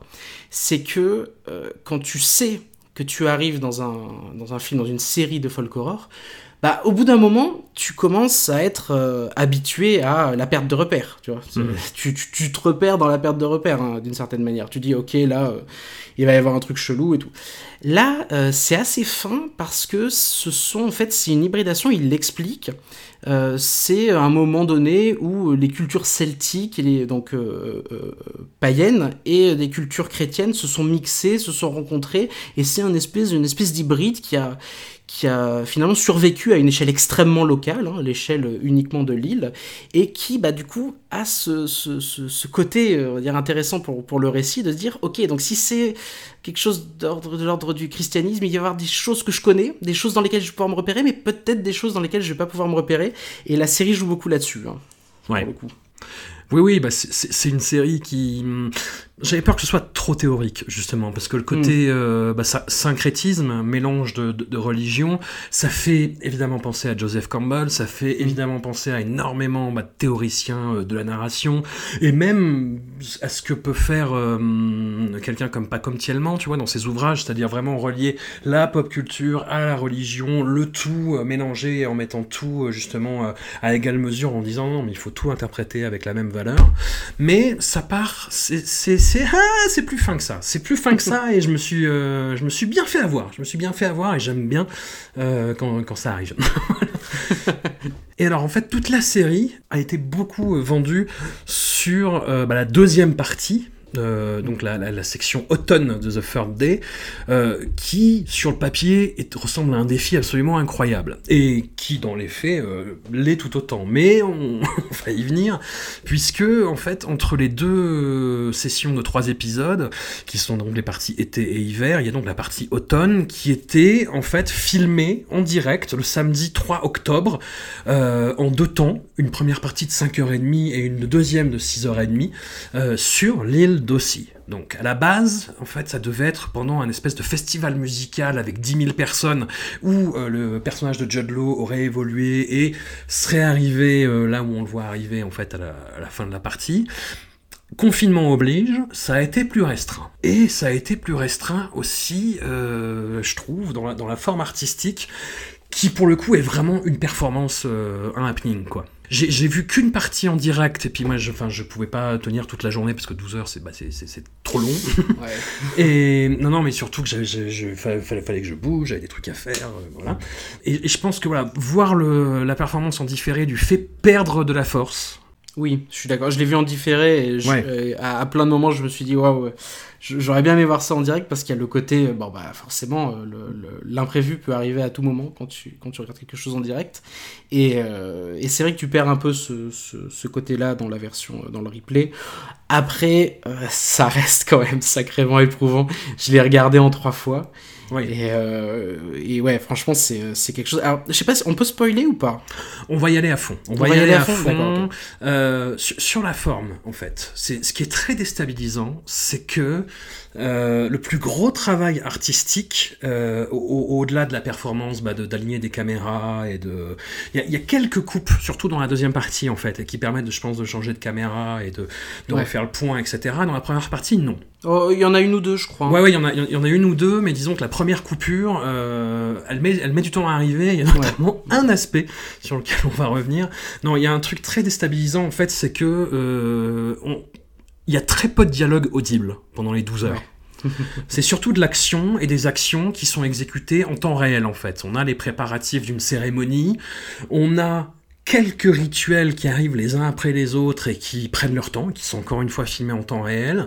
C'est que euh, quand tu sais que tu arrives dans un, dans un film, dans une série de folk horror, bah, au bout d'un moment, tu commences à être euh, habitué à la perte de repères. Tu, vois Mhm. tu, tu, tu te repères dans la perte de repères, hein, d'une certaine manière. Tu dis, ok, là, euh, il va y avoir un truc chelou et tout. Là, euh, c'est assez fin parce que ce sont, en fait, c'est une hybridation, il l'explique. C'est un moment donné où les cultures celtiques, et les, donc païennes, et les cultures chrétiennes se sont mixées, se sont rencontrées, et c'est une espèce, une espèce d'hybride qui a, qui a finalement survécu à une échelle extrêmement locale, hein, l'échelle uniquement de l'île, et qui, bah, du coup, a ce, ce, ce, ce côté, euh, on va dire, intéressant pour, pour le récit, de se dire, ok, donc si c'est quelque chose d'ordre, de l'ordre du christianisme, il va y avoir des choses que je connais, des choses dans lesquelles je vais pouvoir me repérer, mais peut-être des choses dans lesquelles je vais pas pouvoir me repérer, et la série joue beaucoup là-dessus, hein, Ouais. pour le coup. Oui, oui, bah c'est- une série qui. J'avais peur que ce soit trop théorique, justement, parce que le côté euh, bah, ça- syncrétisme, mélange de, de, de religion, ça fait évidemment penser à Joseph Campbell, ça fait évidemment penser à énormément bah, de théoriciens euh, de la narration, et même à ce que peut faire euh, quelqu'un comme Pacom Thielman, tu vois, dans ses ouvrages, c'est-à-dire vraiment relier la pop culture à la religion, le tout euh, mélangé en mettant tout euh, justement à égale mesure en disant non mais il faut tout interpréter avec la même valeur. Mais ça part c'est c'est ah, c'est plus fin que ça. C'est plus fin que ça et je me suis euh, je me suis bien fait avoir. Je me suis bien fait avoir et j'aime bien euh, quand, quand ça arrive. Et alors en fait toute la série a été beaucoup vendue sur euh, bah, la deuxième partie euh, donc la, section automne de The Third Day, euh, qui sur le papier ressemble à un défi absolument incroyable et qui dans les faits euh, l'est tout autant. Mais on, va y venir puisque en fait entre les deux sessions de trois épisodes qui sont donc les parties été et hiver, il y a donc la partie automne qui était en fait filmée en direct le samedi 3 octobre en deux temps, une première partie de 5h30 et une deuxième de 6h30 euh, sur l'île Donc à la base, en fait, ça devait être pendant un espèce de festival musical avec 10 000 personnes où euh, le personnage de Judd aurait évolué et serait arrivé euh, là où on le voit arriver en fait à la, fin de la partie. Confinement oblige, ça a été plus restreint. Et ça a été plus restreint aussi, euh, je trouve, dans la, forme artistique, qui pour le coup est vraiment une performance, un happening, quoi. J'ai vu qu'une partie en direct, et puis moi, je, enfin, je pouvais pas tenir toute la journée parce que 12 heures, c'est bah, c'est- c'est- c'est trop long. Ouais. Et non, non, mais surtout que je- fallait, fallait, que je bouge, j'avais des trucs à faire, euh, voilà. Et, et je pense que voilà, voir le, la performance en différé lui fait perdre de la force. Oui, je suis d'accord. Je l'ai vu en différé et je- Ouais. euh, à, à plein de moments, je me suis dit, waouh, j'aurais bien aimé voir ça en direct parce qu'il y a le côté, euh, bon, bah, forcément, euh, l'imprévu peut arriver à tout moment quand tu, quand tu regardes quelque chose en direct. Et, euh, et c'est vrai que tu perds un peu ce, ce, ce côté-là dans la version, dans le replay. Après, euh, ça reste quand même sacrément éprouvant. Je l'ai regardé en trois fois. Oui. Et, euh, et ouais, franchement, c'est c'est quelque chose. Alors, je sais pas si on peut spoiler ou pas. On va y aller à fond. On, va, y aller, à fond. Euh, sur, sur la forme, en fait. C'est ce qui est très déstabilisant, c'est que euh, le plus gros travail artistique, euh, au- au- au-delà de la performance, bah, de- d'aligner des caméras et de, il y, y a quelques coupes, surtout dans la deuxième partie en fait, et qui permettent, de, je pense, de changer de caméra et de, de Ouais. refaire le point, etc. Dans la première partie, non. Oh, il y en a une ou deux, je crois. Ouais, ouais, il y en a, il y en a une ou deux, mais disons que la première coupure, euh, elle met, elle met du temps à arriver. Il y a notamment un aspect sur lequel on va revenir. Non, il y a un truc très déstabilisant en fait, c'est que euh, on- il y a très peu de dialogue audible pendant les 12 heures. C'est surtout de l'action et des actions qui sont exécutées en temps réel en fait. On a les préparatifs d'une cérémonie, on a quelques rituels qui arrivent les uns après les autres et qui prennent leur temps, qui sont encore une fois filmés en temps réel.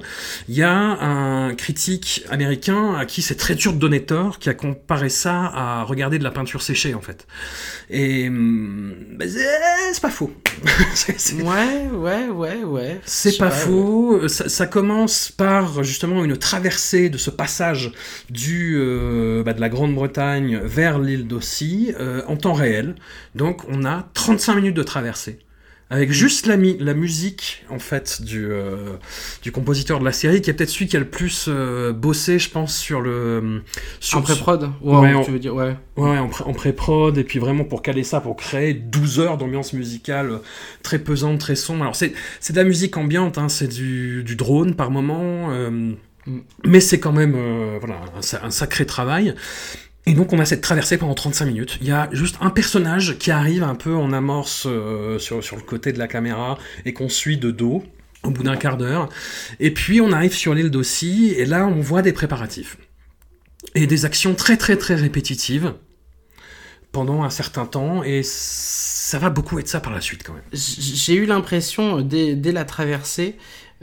Il y a un critique américain à qui c'est très dur de donner tort, qui a comparé ça à regarder de la peinture séchée en fait. Et hum, bah, c'est pas faux. C'est- c'est- Ouais, ouais, ouais, ouais. C'est pas, ouais. faux. Ça, ça commence par justement une traversée de ce passage du, euh, bah, de la Grande-Bretagne vers l'île d'Aussie euh, en temps réel. Donc on a 35 minutes de traversée avec juste la, mi- la musique en fait du, euh, du compositeur de la série, qui est peut-être celui qui a le plus euh, bossé, je pense, sur le sur En pré-prod Ouais, Ouais, on- tu veux dire, ouais. Ouais, en, pré- en pré-prod, et puis vraiment pour caler ça, pour créer 12 heures d'ambiance musicale euh, très pesante, très sombre. Alors c'est, c'est de la musique ambiante, hein, c'est du, du drone par moment, euh, Mm. mais c'est quand même voilà, un sacré travail. Et donc on a cette traversée pendant 35 minutes. Il y a juste un personnage qui arrive un peu en amorce euh, sur, le côté de la caméra et qu'on suit de dos au bout d'un quart d'heure. Et puis on arrive sur l'île d'Aussie et là on voit des préparatifs. Et des actions très très très répétitives pendant un certain temps et ça va beaucoup être ça par la suite quand même. J'ai eu l'impression, euh, dès, la traversée,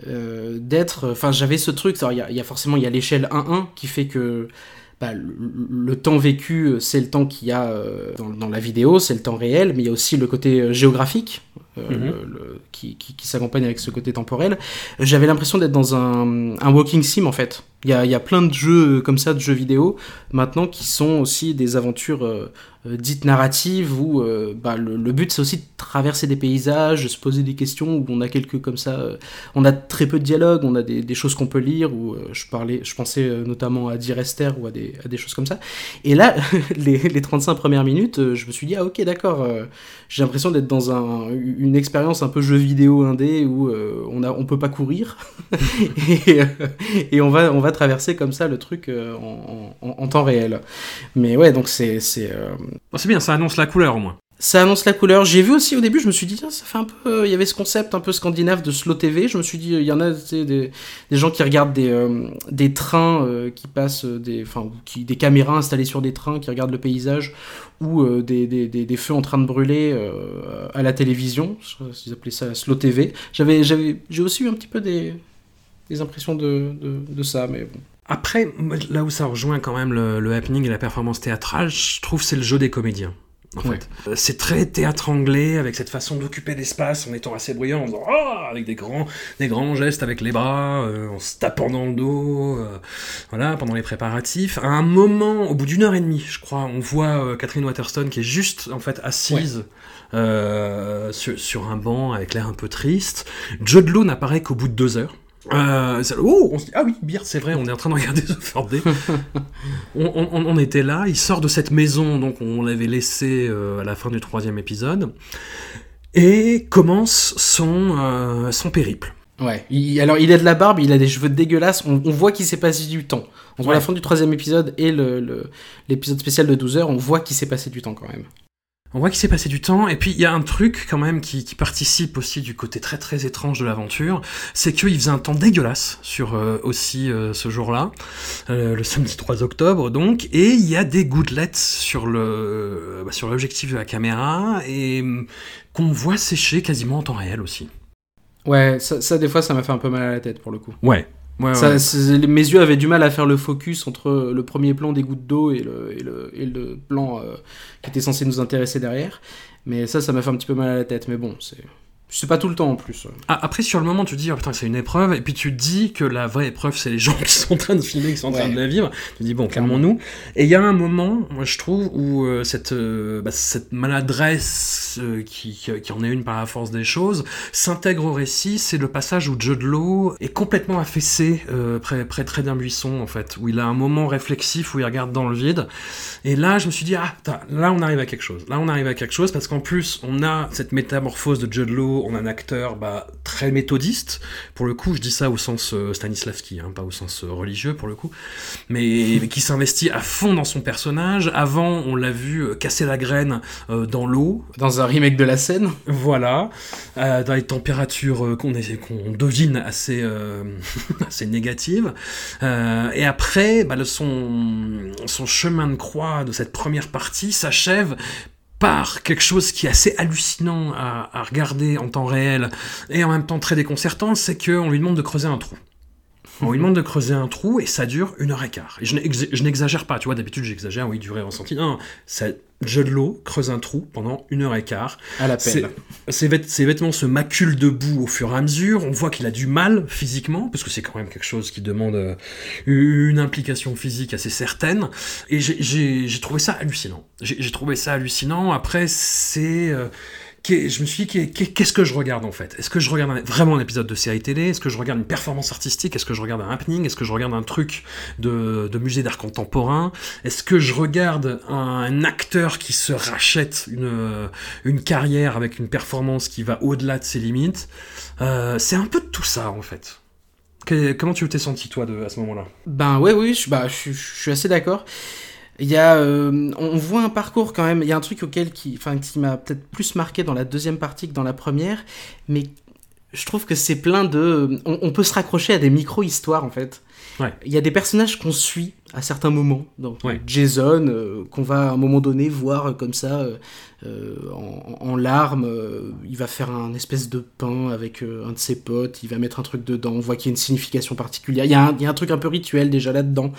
euh, d'être. Enfin, j'avais ce truc. Il y, y a forcément il y a l'échelle 1-1 qui fait que bah, le, le temps vécu, euh, c'est le temps qu'il y a euh, dans, dans la vidéo, c'est le temps réel, mais il y a aussi le côté euh, géographique euh, Mhm. le- qui, qui- qui s'accompagne avec ce côté temporel. J'avais l'impression d'être dans un, un walking sim en fait. Il y a, y a plein de jeux comme ça, de jeux vidéo, maintenant qui sont aussi des aventures euh, euh, dites narratives où euh, bah, le, but c'est aussi de traverser des paysages, se poser des questions, où on a quelques comme ça. euh, on a très peu de dialogue, on a des, choses qu'on peut lire, où je, parlais, je pensais notamment à Direster ou à des, choses comme ça. Et là, les, les 35 premières minutes, je me suis dit, ah ok, d'accord, j'ai l'impression d'être dans un, une expérience un peu jeu vidéo indé où on, a, on peut pas courir et, on, va, on va traverser comme ça le truc en, en- temps réel. Mais ouais, donc c'est. c'est C'est bien, ça annonce la couleur au moins. ça annonce la couleur. J'ai vu aussi au début, je me suis dit, tiens, ça fait un peu. euh, Il y avait ce concept un peu scandinave de slow TV. Je me suis dit, il y en a des, gens qui regardent des, euh, des trains euh, qui passent, euh, des, enfin, qui, des caméras installées sur des trains qui regardent le paysage, ou euh, des, des, des, feux en train de brûler euh, à la télévision. S'ils appelaient ça slow TV. J'avais, j'avais, j'ai aussi eu un petit peu des, des impressions de, de, de ça, mais bon. Après, là où ça rejoint quand même le, le happening et la performance théâtrale, je trouve c'est le jeu des comédiens. En Ouais. fait. Euh, C'est très théâtre anglais, avec cette façon d'occuper l'espace en étant assez bruyant, en faisant Ah avec des grands, des grands gestes avec les bras, euh, en se tapant dans le dos, euh, voilà, pendant les préparatifs. À un moment, au bout d'une heure et demie, je crois, on voit euh, Catherine Waterston qui est juste en fait assise euh, sur, sur un banc avec l'air un peu triste. Judd Law n'apparaît qu'au bout de deux heures. Euh, ça- oh, on se dit, ah oui, Beard, c'est vrai, on est en train de regarder The Third Day. on, on- on était là, il sort de cette maison, donc on l'avait laissé euh, à la fin du troisième épisode, et commence son, euh, son périple. Ouais. Il- alors, il a de la barbe, il a des cheveux dégueulasses. On, on voit qu'il s'est passé du temps. Entre Ouais. la fin du troisième épisode et le- le- l'épisode spécial de 12 heures, on voit qu'il s'est passé du temps quand même. On voit qu'il s'est passé du temps, et puis il y a un truc quand même qui, qui participe aussi du côté très très étrange de l'aventure, c'est qu'il faisait un temps dégueulasse sur euh, aussi euh, ce jour-là, euh, le samedi 3 octobre donc, et il y a des gouttelettes sur le bah, sur l'objectif de la caméra et hum, qu'on voit sécher quasiment en temps réel aussi. Ouais, ça, ça, des fois, ça m'a fait un peu mal à la tête pour le coup. Ouais. Ouais, Ça, ouais. mes yeux avaient du mal à faire le focus entre le premier plan des gouttes d'eau et le, et, le, et le plan euh, qui était censé nous intéresser derrière. Mais ça, ça m'a fait un petit peu mal à la tête. Mais bon, c'est. C'est pas tout le temps en plus. Ah, après, sur le moment, tu te dis, oh putain, c'est une épreuve, et puis tu te dis que la vraie épreuve, c'est les gens qui sont en train de filmer, qui sont en train Ouais. de la vivre. Tu te dis, bon, calmons-nous. Et il y a un moment, moi, je trouve, où euh, cette, euh, bah, cette maladresse, euh, qui, qui, en est une par la force des choses, s'intègre au récit. C'est le passage où Judd Law est complètement affaissé euh, près, près, près d'un buisson, en fait, où il a un moment réflexif, où il regarde dans le vide. Et là, je me suis dit, ah, putain, là, on arrive à quelque chose. Là, on arrive à quelque chose, parce qu'en plus, on a cette métamorphose de Judd On a un acteur bah, très méthodiste. Pour le coup, je dis ça au sens euh, Stanislavski, hein, pas au sens euh, religieux, pour le coup. Mais, mais qui s'investit à fond dans son personnage. Avant, on l'a vu euh, casser la graine dans l'eau. Dans un remake de la scène. Voilà. Dans les températures qu'on devine assez, assez négatives. Et après, bah, le, son, son chemin de croix de cette première partie s'achève par quelque chose qui est assez hallucinant à, regarder en temps réel et en même temps très déconcertant, c'est qu'on lui demande de creuser un trou. On lui demande de creuser un trou et ça dure une heure et quart. Je n'ex- je n'exagère pas, tu vois, d'habitude j'exagère, oui, durée ressentie. Non, ça, Judd Law creuse un trou pendant une heure et quart. À la pelle. Ses, vêt- ses vêtements se maculent de boue au fur et à mesure. On voit qu'il a du mal physiquement, parce que c'est quand même quelque chose qui demande euh, une implication physique assez certaine. Et j'ai- trouvé ça hallucinant. J'ai trouvé ça hallucinant. Après, c'est euh, je me suis dit, qu'est- qu'est-ce que je regarde en fait? Est-ce que je regarde vraiment un épisode de série télé? Est-ce que je regarde une performance artistique? Est-ce que je regarde un happening? Est-ce que je regarde un truc de, musée d'art contemporain? Est-ce que je regarde un acteur qui se rachète une, carrière avec une performance qui va au-delà de ses limites? Euh, C'est un peu de tout ça en fait. Que- comment tu t'es senti toi à ce moment-là? Ben ouais, oui, je, bah, suis assez d'accord. Il y a, euh, on voit un parcours quand même. Il y a un truc auquel qui, enfin, qui m'a peut-être plus marqué dans la deuxième partie que dans la première, mais je trouve que c'est plein de, on, on peut se raccrocher à des micro-histoires en fait. Ouais. Il y a des personnages qu'on suit à certains moments. Donc Ouais. Jason, euh, qu'on va à un moment donné voir euh, comme ça euh, en, en larmes. euh, il va faire un espèce de pain avec un de ses potes. Il va mettre un truc dedans. On voit qu'il y a une signification particulière. Il y, a un, il y a un truc un peu rituel déjà là-dedans.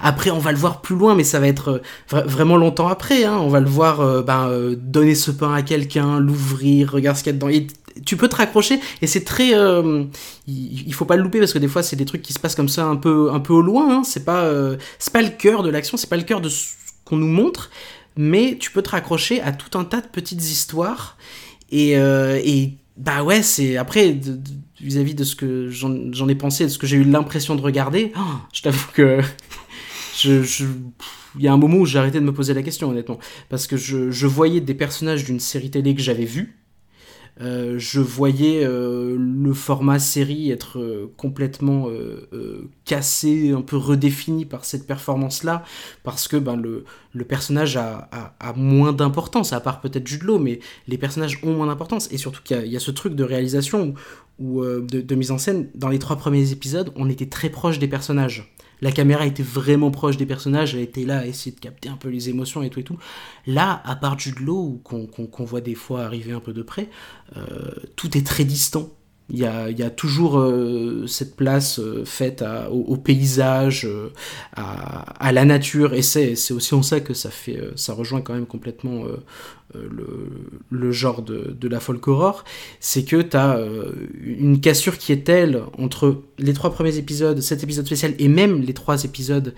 Après, on va le voir plus loin, mais ça va être vra- vraiment longtemps après. hein. On va le voir ben, donner ce pain à quelqu'un, l'ouvrir, regarde ce qu'il y a dedans. Et tu peux te raccrocher et c'est très euh, il, il faut pas le louper parce que des fois c'est des trucs qui se passent comme ça un peu un peu au loin hein. c'est pas euh, c'est pas le cœur de l'action c'est pas le cœur de ce qu'on nous montre mais tu peux te raccrocher à tout un tas de petites histoires et, euh, et bah ouais c'est après vis-à-vis de ce que j'en ai pensé de ce que j'ai eu l'impression de regarder oh, je t'avoue que il y a un moment où j'ai arrêté de me poser la question honnêtement parce que je, je voyais des personnages d'une série télé que j'avais vue euh, je voyais euh, le format série être euh, complètement cassé, un peu redéfini par cette performance-là, parce que ben, le, personnage a, moins d'importance, à part peut-être Jude Law, mais les personnages ont moins d'importance, et surtout qu'il y y, a ce truc de réalisation ou de, de mise en scène, dans les trois premiers épisodes, on était très proche des personnages. La caméra était vraiment proche des personnages, elle était là à essayer de capter un peu les émotions et tout et tout. Là, à part Jude Law, qu'on qu'on voit des fois arriver un peu de près, euh, tout est très distant. Il y a, toujours euh, cette place euh, faite au, paysage, euh, à, la nature, et c'est aussi en ça que ça fait, ça rejoint quand même complètement le, genre de, la folk horror, c'est que tu as une cassure qui est telle entre les trois premiers épisodes, cet épisode spécial, et même les trois épisodes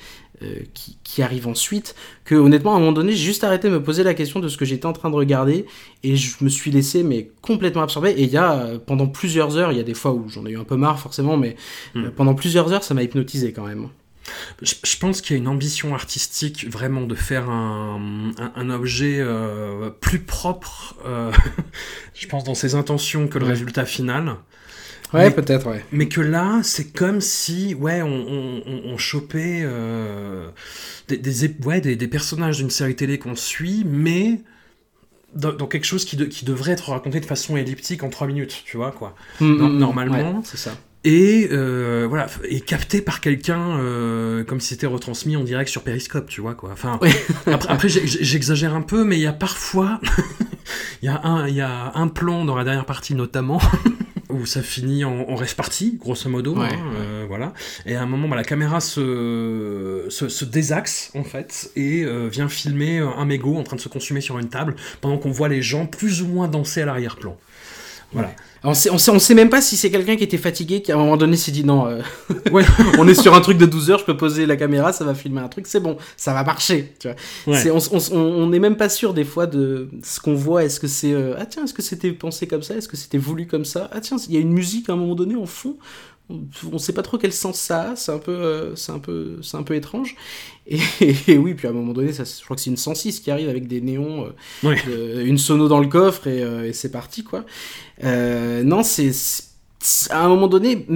qui, qui arrivent ensuite, que honnêtement, à un moment donné, j'ai juste arrêté de me poser la question de ce que j'étais en train de regarder, et je me suis laissé mais complètement absorbé. Et il y a, euh, pendant plusieurs heures, il y a des fois où j'en ai eu un peu marre forcément, mais euh, pendant plusieurs heures, ça m'a hypnotisé quand même. Je, je pense qu'il y a une ambition artistique vraiment de faire un, un, un objet euh, plus propre, euh, je pense, dans ses intentions que le Ouais. résultat final. Ouais, peut-être, ouais. Mais que là, c'est comme si, ouais, on, on, chopait euh, des, ouais, des, des personnages d'une série télé qu'on suit, mais dans, dans quelque chose qui, de- qui devrait être raconté de façon elliptique en trois minutes, tu vois, quoi. Mm, mm, normalement, ouais, c'est ça. Et euh, voilà, et capté par quelqu'un euh, comme si c'était retransmis en direct sur Periscope, tu vois quoi. Enfin, après, après, j'exagère un peu, mais il y a parfois, il y a un, il y a un plan dans la dernière partie notamment où ça finit en, en rêve partie, grosso modo, Ouais, hein, euh, voilà. Et à un moment, bah, la caméra se, se, se désaxe en fait et euh, vient filmer un mégot en train de se consumer sur une table pendant qu'on voit les gens plus ou moins danser à l'arrière-plan. Voilà. On sait, on, sait, on sait même pas si c'est quelqu'un qui était fatigué, qui à un moment donné s'est dit non, euh, Ouais. on est sur un truc de 12 heures, je peux poser la caméra, ça va filmer un truc, c'est bon, ça va marcher. Tu vois. Ouais. On, on n'est même pas sûr des fois de ce qu'on voit. Est-ce que c'est euh, ah tiens, est-ce que c'était pensé comme ça, est-ce que c'était voulu comme ça Ah tiens, il y a une musique à un moment donné en fond. On, on sait pas trop quel sens ça a. C'est un peu, euh, c'est un peu, c'est un peu étrange. Et, et oui, puis à un moment donné, ça, je crois que c'est une 106 qui arrive avec des néons, euh, de- une sono dans le coffre et, euh, et c'est parti quoi. Non, c'est à un moment donné,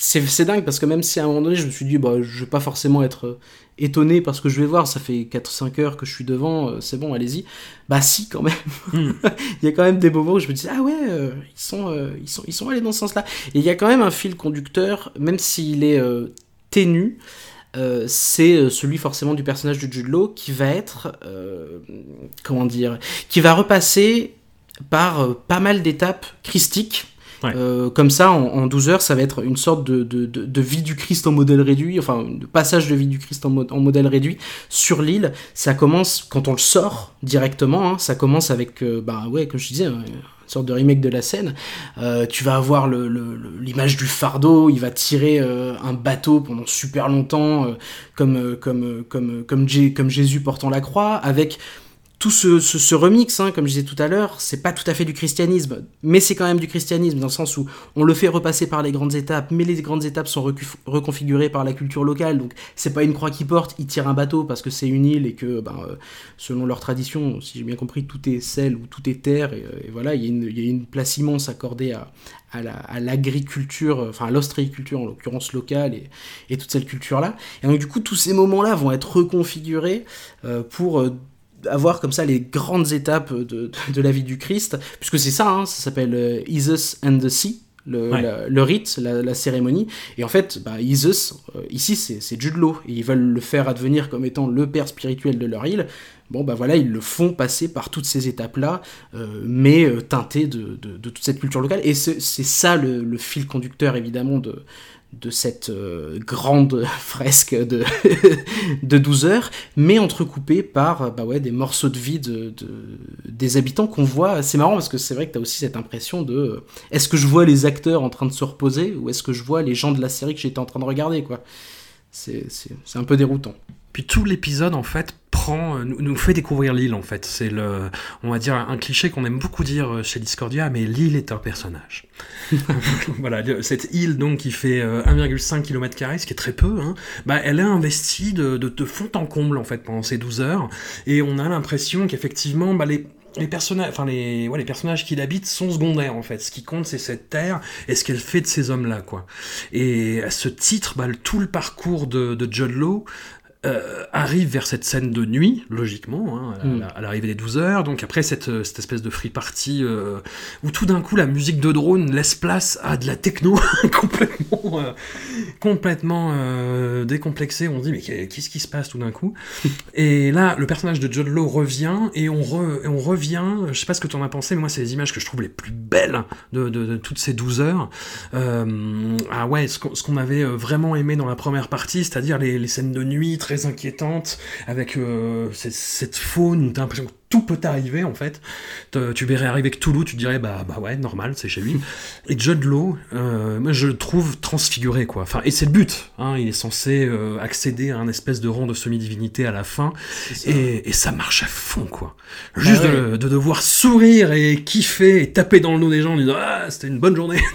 c'est c'est dingue parce que même si à un moment donné je me suis dit, bah, je vais pas forcément être étonné parce que je vais voir, ça fait 4-5 heures que je suis devant, euh, c'est bon, allez-y. Bah, si, quand même. Hmm. il y a quand même des moments où je me dis, ah ouais, euh, ils, sont, euh, ils, sont, ils sont allés dans ce sens-là. Et il y a quand même un fil conducteur, même s'il est euh, ténu. euh, c'est celui forcément du personnage de Jude Law qui va être euh, comment dire qui va repasser par euh, pas mal d'étapes christiques Euh, comme ça, en, en 12 heures, ça va être une sorte de, vie du Christ en modèle réduit, enfin, de passage de vie du Christ en, mo- en modèle réduit sur l'île. Ça commence, quand on le sort directement, hein, ça commence avec, euh, bah ouais, comme je disais, hein, une sorte de remake de la scène. Euh, tu vas avoir l'image du fardeau, il va tirer euh, un bateau pendant super longtemps, comme Jésus portant la croix, avec tout ce, remix, hein, comme je disais tout à l'heure, c'est pas tout à fait du christianisme, mais c'est quand même du christianisme dans le sens où on le fait repasser par les grandes étapes, mais les grandes étapes sont reconfigurées par la culture locale, donc c'est pas une croix qui porte, ils tirent un bateau parce que c'est une île et que, ben, euh, selon leur tradition, si j'ai bien compris, tout est sel ou tout est terre, et, euh, voilà, il y, a une- place immense accordée à, à la- à l'agriculture, euh, enfin à l'ostréiculture en l'occurrence locale et, toute cette culture-là. Et donc du coup, tous ces moments-là vont être reconfigurés pour avoir comme ça les grandes étapes de, de, de la vie du Christ, puisque c'est ça, hein, ça s'appelle euh, Jesus and the Sea. Le, Ouais. la- le rite, la, la cérémonie. Et en fait, bah, Jesus, euh, ici, c'est c'est Jude Law. Et ils veulent le faire advenir comme étant le père spirituel de leur île. Bon, bah voilà, ils le font passer par toutes ces étapes-là, euh, mais euh, teintées de, de, de toute cette culture locale. Et c'est c'est ça le, le fil conducteur, évidemment, de, de cette euh, grande fresque de, de 12 heures, mais entrecoupée par euh, bah ouais, des morceaux de vie de, de- des habitants qu'on voit. C'est marrant parce que c'est vrai que tu as aussi cette impression de euh, est-ce que je vois les acteurs en train de se reposer ou est-ce que je vois les gens de la série que j'étais en train de regarder quoi c'est un peu déroutant. Puis tout l'épisode en fait prend, euh, nous, nous fait découvrir l'île en fait. C'est le, on va dire un cliché qu'on aime beaucoup dire euh, chez Discordia, mais l'île est un personnage. voilà, cette île donc qui fait euh, 1,5 km ce qui est très peu, hein, bah elle est investie de, de, de fond en comble en fait pendant ces 12 heures, et on a l'impression qu'effectivement bah, les les personnages, enfin les, ouais, les personnages qui l'habitent sont secondaires en fait. Ce qui compte, c'est cette terre et ce qu'elle fait de ces hommes-là, quoi. Et à ce titre, bah, le- tout le parcours de, de Judd Law euh, arrive vers cette scène de nuit, logiquement, hein, à, Mm. à l'arrivée des 12 heures. Donc après cette, euh, cette espèce de free party euh, où tout d'un coup la musique de drone laisse place à de la techno complètement, euh, complètement décomplexée. On dit mais qu'est- qu'est-ce qui se passe tout d'un coup? Et là, le personnage de Judd Law revient et on, re- et on revient. Je sais pas ce que tu en as pensé, mais moi c'est les images que je trouve les plus belles de, de- de toutes ces 12 heures. Ah ouais, ce qu'on qu'on avait vraiment aimé dans la première partie, c'est-à-dire les, les scènes de nuit très inquiétantes, avec euh, cette, cette faune où t'as l'impression que tout peut arriver en fait. Te- Tu verrais arriver que Toulouse, tu te dirais bah, bah ouais, normal, c'est chez lui. Et Judd Law, euh, moi je le trouve transfiguré quoi. Enfin, et c'est le but, hein, il est censé euh, accéder à un espèce de rang de semi-divinité à la fin, et, et ça marche à fond quoi. Juste ouais. de, de devoir sourire et kiffer et taper dans le dos des gens en disant ah c'était une bonne journée.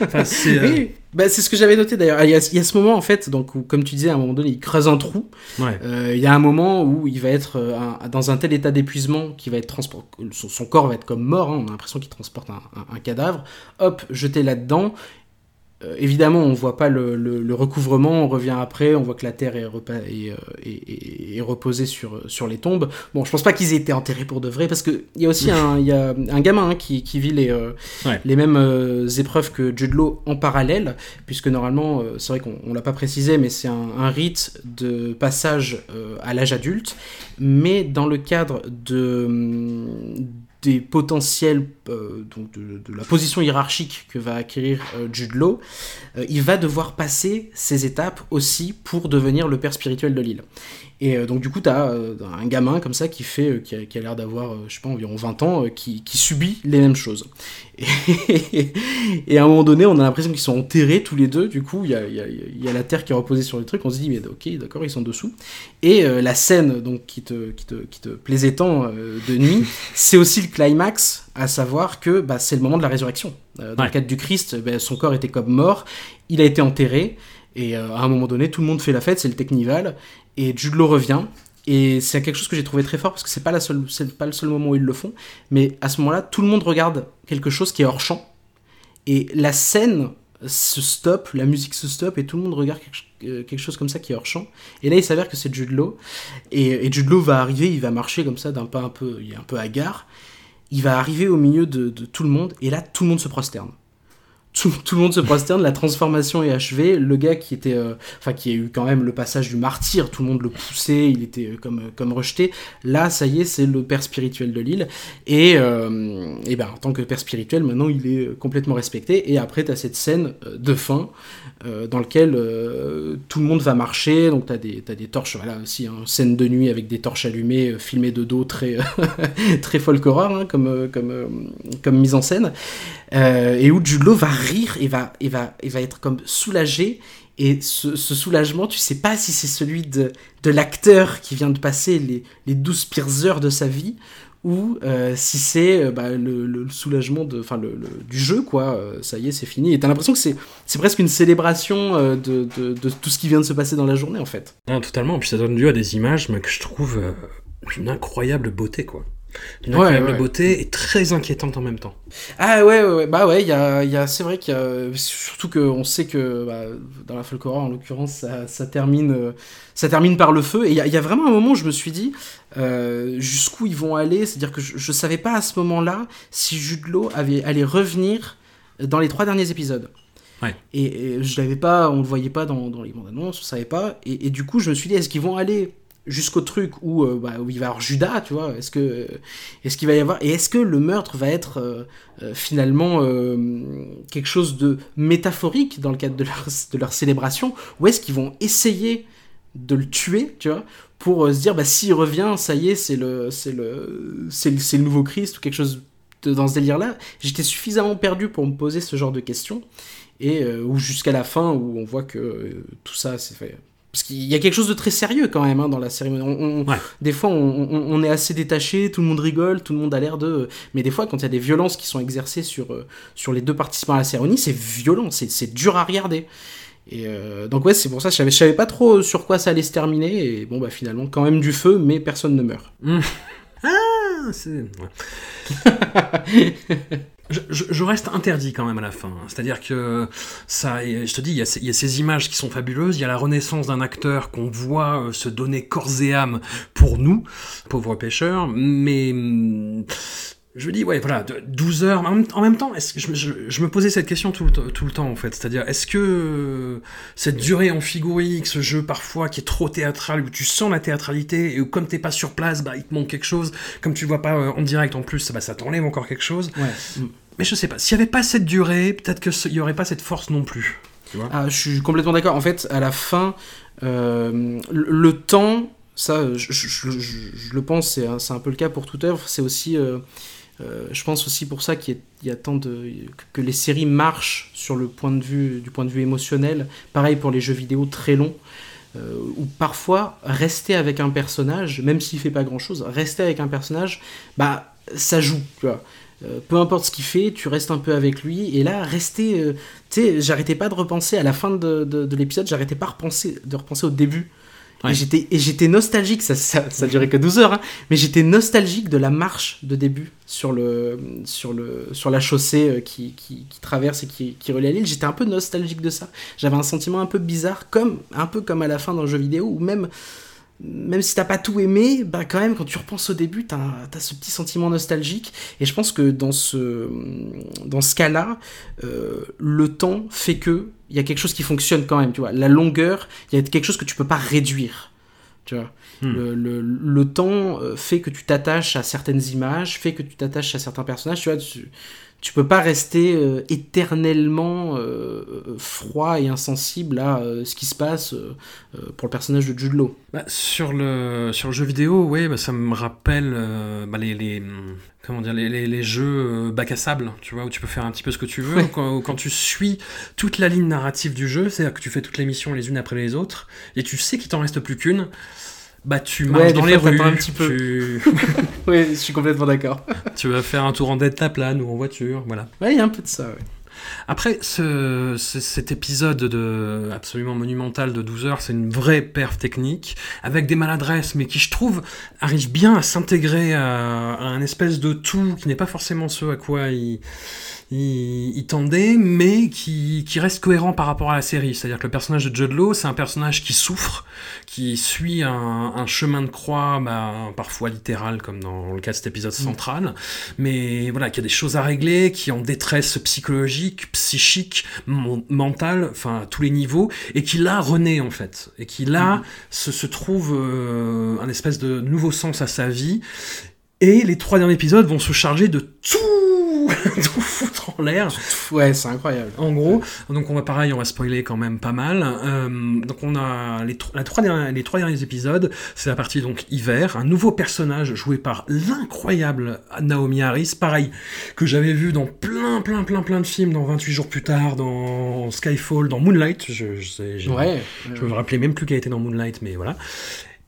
Enfin, c'est, euh, Oui, bah, c'est ce que j'avais noté d'ailleurs. Il y, a, il y a ce moment en fait, donc où, comme tu disais, à un moment donné, il creuse un trou. ouais. Il y a un moment où il va être un- dans un tel état d'épuisement qu'il va être transport, son, corps va être comme mort. hein, on a l'impression qu'il transporte un cadavre. Hop, jeté là-dedans. Euh, évidemment, on voit pas le, le- le recouvrement. On revient après, on voit que la terre est, repa- est, euh, est- est- est reposée sur, sur les tombes. Bon, je pense pas qu'ils aient été enterrés pour de vrai, parce que il y a aussi un, il y a un gamin hein, qui, qui vit les, euh, Ouais. les mêmes euh, épreuves que Jude Law en parallèle, puisque normalement, c'est vrai qu'on on l'a pas précisé, mais c'est un, un rite de passage à l'âge adulte, mais dans le cadre de des potentiels euh, donc de, la position hiérarchique que va acquérir euh, Jude Law, euh, il va devoir passer ces étapes aussi pour devenir le père spirituel de l'île. Et euh, donc du coup, tu as un gamin comme ça qui fait, euh, qui a, qui a l'air d'avoir, euh, je sais pas, environ 20 ans, euh, qui, qui subit les mêmes choses. Et, et à un moment donné, on a l'impression qu'ils sont enterrés tous les deux. Du coup, il y a, y a- y a la terre qui est reposée sur les trucs. On se dit, mais ok, d'accord, ils sont dessous. Et euh, la scène donc qui te, qui te, qui te plaisait tant euh, de nuit, c'est aussi le climax, à savoir que bah, c'est le moment de la résurrection. Euh, dans Ouais. le cadre du Christ, bah, son corps était comme mort, il a été enterré, et euh, à un moment donné, tout le monde fait la fête, c'est le Technival, et Jude revient. Et c'est quelque chose que j'ai trouvé très fort parce que c'est pas la seule, pas le seul moment où ils le font, mais à ce moment-là, tout le monde regarde quelque chose qui est hors champ, et la scène se stoppe, la musique se stoppe, et tout le monde regarde quelque, euh, chose comme ça qui est hors champ. Et là, il s'avère que c'est Jude et, et va arriver, il va marcher comme ça d'un pas un peu, il est un peu hagard. Il va arriver au milieu de, de tout le monde, et là, tout le monde se prosterne. Tout, tout le monde se prosterne, la transformation est achevée. Le gars qui était, euh, enfin qui a eu quand même le passage du martyr, tout le monde le poussait, il était euh, comme euh, comme rejeté. Là, ça y est, c'est le père spirituel de l'île. Et, et ben en tant que père spirituel, maintenant il est complètement respecté. Et après, t'as cette scène de fin dans lequel euh, tout le monde va marcher. Donc t'as des t'as des torches, voilà aussi, hein, scène de nuit avec des torches allumées, filmées de dos, très très folk horror hein, comme comme comme mise en scène. Et où Jude Law va rire et va, et va, et va être comme soulagé Et ce, soulagement, tu sais pas si c'est celui de, l'acteur qui vient de passer les, les 12 pires heures de sa vie ou euh, si c'est euh, bah, le, soulagement du jeu, quoi. Euh, ça y est, c'est fini. Et t'as l'impression que c'est, presque une célébration de, de, tout ce qui vient de se passer dans la journée, en fait. Non, totalement. Puis ça donne lieu à des images que je trouve d'une incroyable beauté, quoi. Ouais, incroyable ouais. beauté et très inquiétante en même temps. Ah ouais, ouais, ouais. bah ouais, y a, y a, c'est vrai qu'il y a, surtout qu'on sait que bah, dans la folk horror, en l'occurrence, ça, ça termine, euh, ça termine par le feu. Et il y a, il y a vraiment un moment où je me suis dit euh, jusqu'où ils vont aller? C'est-à-dire que je, je savais pas à ce moment-là si Jude Law avait, allait revenir dans les trois derniers épisodes. Ouais. Et, et je l'avais pas, on le voyait pas dans, dans les bandes annonces, on savait pas. Et, et du coup, je me suis dit, est-ce qu'ils vont aller jusqu'au truc où, euh, bah, où il va y avoir Judas, tu vois Est-ce que est-ce va y avoir et est-ce que le meurtre va être euh, euh, finalement quelque chose de métaphorique dans le cadre de leur, célébration ou est-ce qu'ils vont essayer de le tuer, tu vois, pour se dire bah s'il revient, ça y est, c'est le c'est le c'est le, nouveau Christ ou quelque chose de- dans ce délire-là. J'étais suffisamment perdu pour me poser ce genre de questions et ou jusqu'à la fin où on voit que tout ça c'est fait parce qu'il y a quelque chose de très sérieux quand même hein, dans la cérémonie. On- on- Ouais. Des fois, on, est assez détaché, tout le monde rigole, tout le monde a l'air de. Mais des fois, quand il y a des violences qui sont exercées sur, euh, sur les deux participants à la cérémonie, c'est violent, c'est dur à regarder. Et euh, donc ouais, c'est pour ça que je savais, je savais pas trop sur quoi ça allait se terminer. Et bon bah finalement, quand même du feu, mais personne ne meurt. Ah, c'est. ouais. Je, je- reste interdit quand même à la fin. C'est-à-dire que ça, je te dis, il y, a ces, il y a ces images qui sont fabuleuses. Il y a la renaissance d'un acteur qu'on voit euh, se donner corps et âme pour nous, pauvres pêcheurs. Mais hum, je me dis, ouais, voilà, de- 12 heures. En même, temps, est-ce que je, je- je me posais cette question tout le, tout le temps en fait. C'est-à-dire, est-ce que euh, cette durée en figurique, ce jeu parfois qui est trop théâtral, où tu sens la théâtralité et où comme t'es pas sur place, bah il te manque quelque chose. Comme tu vois pas euh, en direct en plus, bah ça t'enlève encore quelque chose. Ouais. Mais je sais pas, s'il y avait pas cette durée, peut-être qu'il y aurait pas cette force non plus. Tu vois? Ah, je suis complètement d'accord. En fait, à la fin, euh, le, temps, ça, je, le pense, c'est un, c'est un peu le cas pour toute œuvre. C'est aussi, euh, euh, je pense aussi pour ça qu'il y, a- tant de que, les séries marchent sur le point de vue du point de vue émotionnel. Pareil pour les jeux vidéo très longs. euh, où parfois rester avec un personnage, même s'il fait pas grand chose, rester avec un personnage, bah ça joue. Euh, peu importe ce qu'il fait, tu restes un peu avec lui. Et là, rester. tu sais, j'arrêtais pas de repenser à la fin de, de, de l'épisode, j'arrêtais pas repenser, de repenser au début. Ouais. Et j'étais nostalgique, ça, ça, ça durait que 12 heures, hein, mais j'étais nostalgique de la marche de début sur, le, sur, le, sur la chaussée euh, qui, qui, qui traverse et qui, qui relie à l'île. J'étais un peu nostalgique de ça. J'avais un sentiment un peu bizarre, comme, un peu comme à la fin d'un jeu vidéo, où même même si t'as pas tout aimé, bah quand même quand tu repenses au début, t'as as ce petit sentiment nostalgique. Et je pense que dans ce dans ce cas-là, euh, le temps fait que il y a quelque chose qui fonctionne quand même. Tu vois, la longueur, il y a quelque chose que tu peux pas réduire. Tu vois, Hmm. le, le, le temps euh, fait que tu t'attaches à certaines images, fait que tu t'attaches à certains personnages. Tu vois, tu, tu peux pas rester euh, éternellement euh, froid et insensible à euh, ce qui se passe pour le personnage de Jude Law. Bah, sur, le, sur le jeu vidéo, ouais, bah, ça me rappelle bah, les, les, comment dire, les, les, les jeux bac à sable, tu vois, où tu peux faire un petit peu ce que tu veux. Quand, quand tu suis toute la ligne narrative du jeu, c'est-à-dire que tu fais toutes les missions les unes après les autres, et tu sais qu'il t'en reste plus qu'une, bah tu marches Ouais, dans les rues, t'attends un petit peu. Tu, Oui, je suis complètement d'accord. tu vas faire un tour en delta plane ou en voiture, voilà. Ouais, il y a un peu de ça, ouais. Après, ce, ce- cet épisode de, absolument monumental de 12 heures, c'est une vraie perf technique, avec des maladresses, mais qui, je trouve, arrive bien à s'intégrer à, à un espèce de tout qui n'est pas forcément ce à quoi il, il, il tendait, mais qui, qui reste cohérent par rapport à la série. C'est-à-dire que le personnage de Judd Law, c'est un personnage qui souffre, qui suit un, un chemin de croix, bah, parfois littéral, comme dans le cas de cet épisode central, mais voilà, qui a des choses à régler, qui est en détresse psychologique, psychique, mentale, enfin à tous les niveaux, et qui là renaît en fait, et qui là se, se trouve euh, un espèce de nouveau sens à sa vie. Et les trois derniers épisodes vont se charger de tout, tout foutre en l'air. Ouais, c'est incroyable. En gros, donc on va pareil, on va spoiler quand même pas mal. Euh, donc on a les, la trois derniers, les trois derniers épisodes, c'est la partie donc hiver, un nouveau personnage joué par l'incroyable Naomi Harris, pareil, que j'avais vu dans plein plein plein plein de films, dans 28 jours plus tard, dans Skyfall, dans Moonlight, je, je sais, Ouais. je me rappelais même plus qu'elle était dans Moonlight, mais voilà.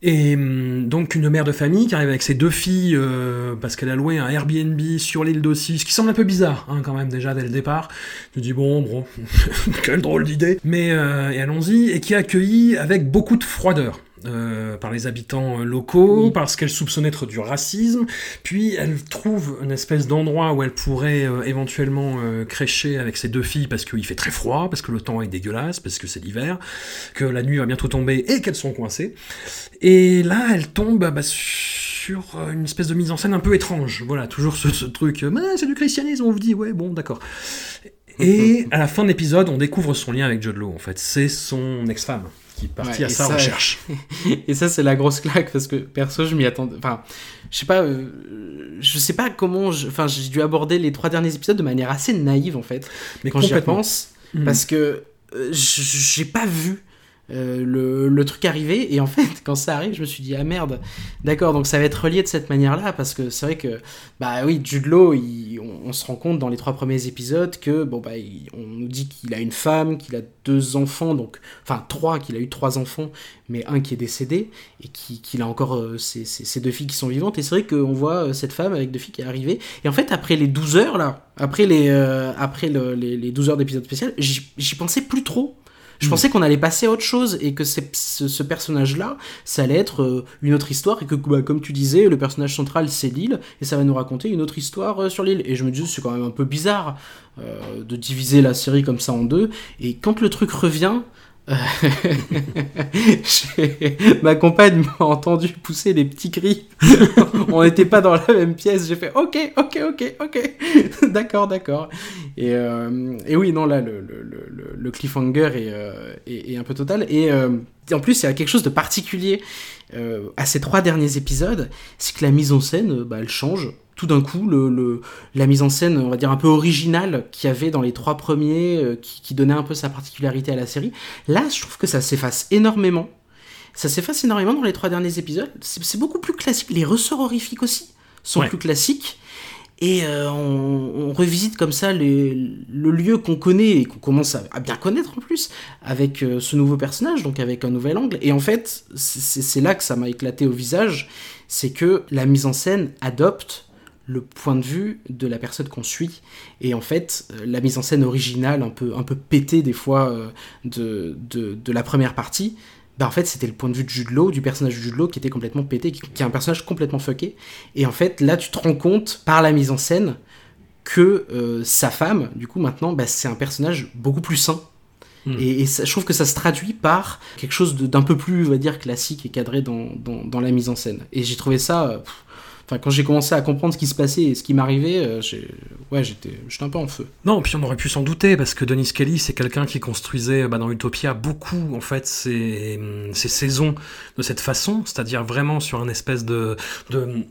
Et hum, donc une mère de famille qui arrive avec ses deux filles euh, parce qu'elle a loué un Airbnb sur l'île d'Ossie, ce qui semble un peu bizarre hein, quand même déjà dès le départ. Me dis bon, bon, quelle drôle d'idée. Mais euh, allons-y et qui est accueillie avec beaucoup de froideur. Euh, par les habitants euh, locaux, parce qu'elle soupçonne être du racisme, puis elle trouve une espèce d'endroit où elle pourrait euh, éventuellement crécher avec ses deux filles parce qu'il fait très froid, parce que le temps est dégueulasse, parce que c'est l'hiver, que la nuit va bientôt tomber et qu'elles sont coincées. Et là, elle tombe bah, sur une espèce de mise en scène un peu étrange. Voilà, toujours ce, ce truc, c'est du christianisme, on vous dit, ouais, bon, d'accord. Et à la fin de l'épisode, on découvre son lien avec Judd Law, en fait. C'est son ex-femme qui est Ouais, à et sa ça, recherche. Et ça, c'est la grosse claque parce que perso, je m'y attendais. Enfin, je sais pas, euh, je sais pas comment. je- Enfin, j'ai dû aborder les trois derniers épisodes de manière assez naïve en fait. Mais quand j'y repense, Mhm. parce que euh, j'ai pas vu. Euh, le, le truc arriver et en fait quand ça arrive je me suis dit ah merde. D'accord donc ça va être relié de cette manière là parce que c'est vrai que bah oui Jude il- on, se rend compte dans les trois premiers épisodes que bon bah on nous dit qu'il a une femme qu'il a deux enfants donc enfin trois qu'il a eu trois enfants mais un qui est décédé et qui- qu'il a encore euh, ses, deux filles qui sont vivantes. Et c'est vrai qu'on voit euh, cette femme avec deux filles qui est arrivée. Et en fait après les 12 heures là après les euh, après le- les, les 12 heures d'épisode spécial j'y pensais plus trop je pensais qu'on allait passer à autre chose et que c'est- ce, ce personnage-là, ça allait être euh, une autre histoire et que, bah, comme tu disais, le personnage central c'est l'île et ça va nous raconter une autre histoire euh, sur l'île. Et je me disais, c'est quand même un peu bizarre euh, de diviser la série comme ça en deux. Et quand le truc revient, ma compagne m'a entendu pousser des petits cris. On n'était pas dans la même pièce. J'ai fait ok, ok, ok, ok. d'accord, d'accord. Et, euh, oui, non, là, le, cliffhanger est, euh, est, un peu total. Et euh, en plus, il y a quelque chose de particulier à ces trois derniers épisodes, c'est que la mise en scène, bah, elle change. Tout d'un coup, le, le- la mise en scène, on va dire un peu originale qu'il y avait dans les trois premiers, euh, qui, qui donnait un peu sa particularité à la série, là, je trouve que ça s'efface énormément. Ça s'efface énormément dans les trois derniers épisodes. C'est beaucoup plus classique. Les ressorts horrifiques aussi sont Ouais. plus classiques. Et euh, on, on revisite comme ça les- le lieu qu'on connaît et qu'on commence à, à bien connaître en plus avec euh, ce nouveau personnage, donc avec un nouvel angle. Et en fait, c'est là que ça m'a éclaté au visage, c'est que la mise en scène adopte le point de vue de la personne qu'on suit. Et en fait, euh, la mise en scène originale, un peu, un peu pétée des fois euh, de, de, de la première partie, bah en fait c'était le point de vue de Jude Law, du personnage de Jude Law qui était complètement pété, qui, qui est un personnage complètement fucké. Et en fait là tu te rends compte par la mise en scène que euh, sa femme, du coup maintenant, bah, c'est un personnage beaucoup plus sain. Hmm. Et, et ça- je trouve que ça se traduit par quelque chose d'un peu plus, on va dire, classique et cadré dans, dans, dans la mise en scène. Et j'ai trouvé ça... pff, Enfin, quand j'ai commencé à comprendre ce qui se passait et ce qui m'arrivait, euh, ouais, j'étais un peu en feu. Non, puis on aurait pu s'en douter, parce que Denis Kelly, c'est quelqu'un qui construisait bah, dans Utopia beaucoup, en fait, ses, ses saisons de cette façon, c'est-à-dire vraiment sur un espèce de, de,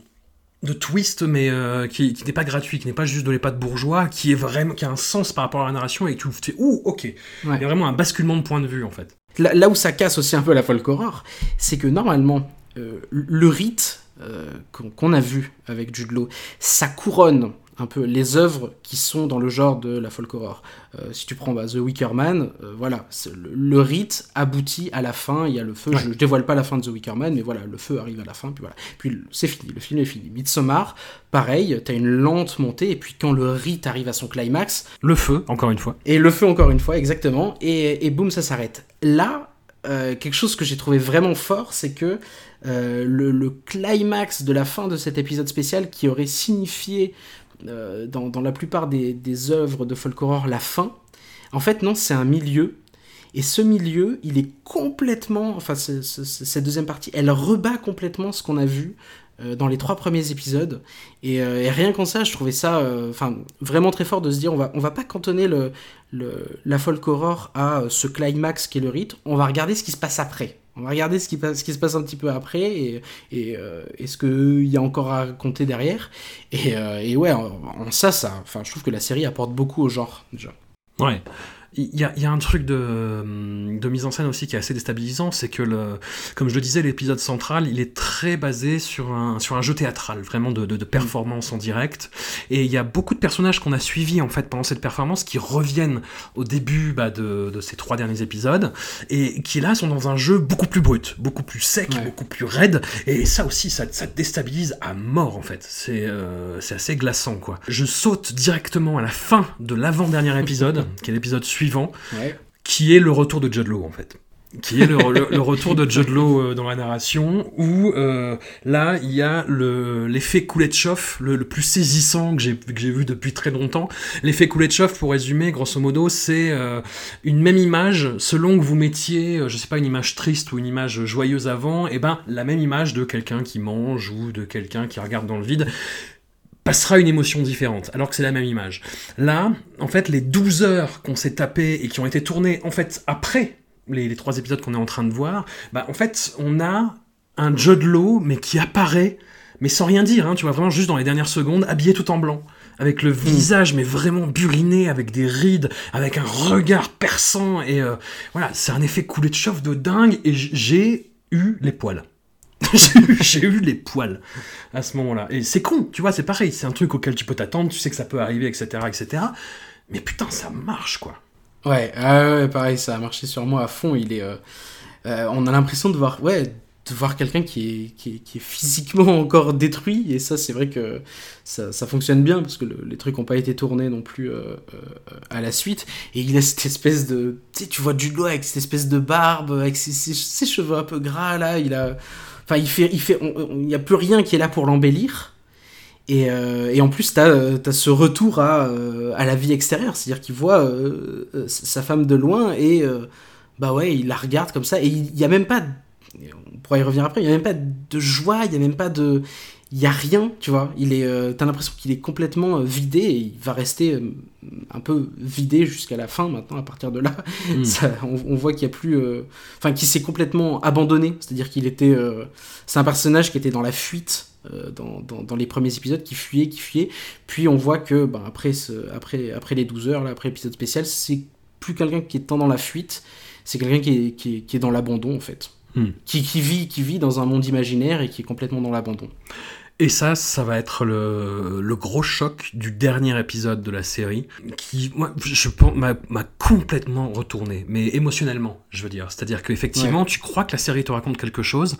de twist, mais euh, qui, qui n'est pas gratuit, qui n'est pas juste de l'épate bourgeois, qui est vraiment, qui a un sens par rapport à la narration et que tu fais, ouh, ok. Il y a vraiment un basculement de point de vue, en fait. Là, là où ça casse aussi un peu la folk horror, c'est que normalement, euh, le rite euh, qu'on a vu avec Jude Law, ça couronne un peu les œuvres qui sont dans le genre de la folk horror. Euh, si tu prends bah, The Wicker Man, euh, voilà, le, le rite aboutit à la fin, il y a le feu, Ouais. je, je dévoile pas la fin de The Wicker Man, mais voilà, le feu arrive à la fin, puis voilà. Puis c'est fini, le film est fini. Midsommar, pareil, t'as une lente montée, et puis quand le rite arrive à son climax, Le feu, encore une fois. et le feu encore une fois, exactement. Et, et boum, ça s'arrête. Là, euh, quelque chose que j'ai trouvé vraiment fort, c'est que euh, le, climax de la fin de cet épisode spécial qui aurait signifié euh, dans, la plupart des, œuvres de folk horror la fin, en fait non, c'est un milieu. Et ce milieu, il est complètement, enfin ce- ce- ce- cette deuxième partie, elle rebat complètement ce qu'on a vu dans les trois premiers épisodes. Et, euh, et rien qu'en ça, je trouvais ça, euh, enfin vraiment très fort de se dire, on va, on va pas cantonner le, le, la folk horror à euh, ce climax qui est le rite, on va regarder ce qui se passe après. On va regarder ce qui, ce qui se passe un petit peu après et, et, euh, ce qu'il y a encore à raconter derrière. Et, euh, et ouais, en, en ça, ça, je trouve que la série apporte beaucoup au genre déjà. Ouais. Il y, a, il y a un truc de, de mise en scène aussi qui est assez déstabilisant, c'est que, le, comme je le disais, l'épisode central, il est très basé sur un, sur un jeu théâtral, vraiment de, de, de performance en direct. Et il y a beaucoup de personnages qu'on a suivis en fait pendant cette performance qui reviennent au début bah, de, ces trois derniers épisodes et qui là sont dans un jeu beaucoup plus brut, beaucoup plus sec, Ouais. beaucoup plus raide. Et ça aussi, ça, déstabilise à mort en fait. C'est euh, c'est assez glaçant quoi. Je saute directement à la fin de l'avant-dernier épisode, qui est l'épisode suivant Ouais. qui est le retour de Judd Law en fait. Qui est le, le- le retour de Judd Law euh, dans la narration, où euh, là il y a le- l'effet Kuleshov, le, le plus saisissant que j'ai vu depuis très longtemps. L'effet Kuleshov, pour résumer, grosso modo, c'est euh, une même image, selon que vous mettiez, je sais pas, une image triste ou une image joyeuse avant, et ben la même image de quelqu'un qui mange ou de quelqu'un qui regarde dans le vide passera une émotion différente, alors que c'est la même image. Là, en fait, les 12 heures qu'on s'est tapées et qui ont été tournées, en fait, après les, les trois épisodes qu'on est en train de voir, bah, en fait, on a un Judd Law, mais qui apparaît, mais sans rien dire, hein, tu vois, vraiment juste dans les dernières secondes, habillé tout en blanc. Avec le visage, mais vraiment buriné, avec des rides, avec un regard perçant, et euh, voilà, c'est un effet coulé de chauffe de dingue, et j'ai eu les poils. j'ai eu- les poils à ce moment-là. Et c'est con, tu vois, c'est pareil, c'est un truc auquel tu peux t'attendre, tu sais que ça peut arriver, etc., etc. Mais putain, ça marche, quoi. Ouais, pareil, ça a marché sur moi à fond. Il est, euh, euh, on a l'impression de voir, ouais, de voir quelqu'un qui est, qui, est, physiquement encore détruit. Et ça, c'est vrai que ça, ça fonctionne bien parce que le- les trucs n'ont pas été tournés non plus euh, à la suite. Et il a cette espèce de, tu vois Jude Law avec cette espèce de barbe, avec ses cheveux un peu gras là. Il a, enfin, il fait, il fait, il n'y a plus rien qui est là pour l'embellir. Et, euh, en plus, t'as as ce retour à, euh, à la vie extérieure, c'est-à-dire qu'il voit euh, euh, sa femme de loin et euh, bah ouais, il la regarde comme ça et il n'y a même pas, on pourra y revenir après, il n'y a même pas de joie, il n'y a même pas de, il y a rien, tu vois. Il est, euh, t'as l'impression qu'il est complètement euh, vidé et il va rester euh, un peu vidé jusqu'à la fin maintenant. À partir de là, Mm. ça, on, on voit qu'il y a plus, enfin, qu'il s'est complètement abandonné, c'est-à-dire qu'il était, c'est un personnage qui était dans la fuite dans, dans, dans les premiers épisodes, qui fuyait, qui fuyait. Puis on voit que ben, après, ce, après, après les 12 heures, là, après l'épisode spécial, c'est plus quelqu'un qui est tant dans la fuite, c'est quelqu'un qui est, qui, est, qui est dans l'abandon en fait. Hmm. Qui, qui, vit, qui vit dans un monde imaginaire et qui est complètement dans l'abandon. Et ça, ça va être le, le gros choc du dernier épisode de la série, qui, moi, je pense, m'a m'a complètement retourné, mais émotionnellement, je veux dire. C'est-à-dire qu'effectivement, tu crois que la série te raconte quelque chose,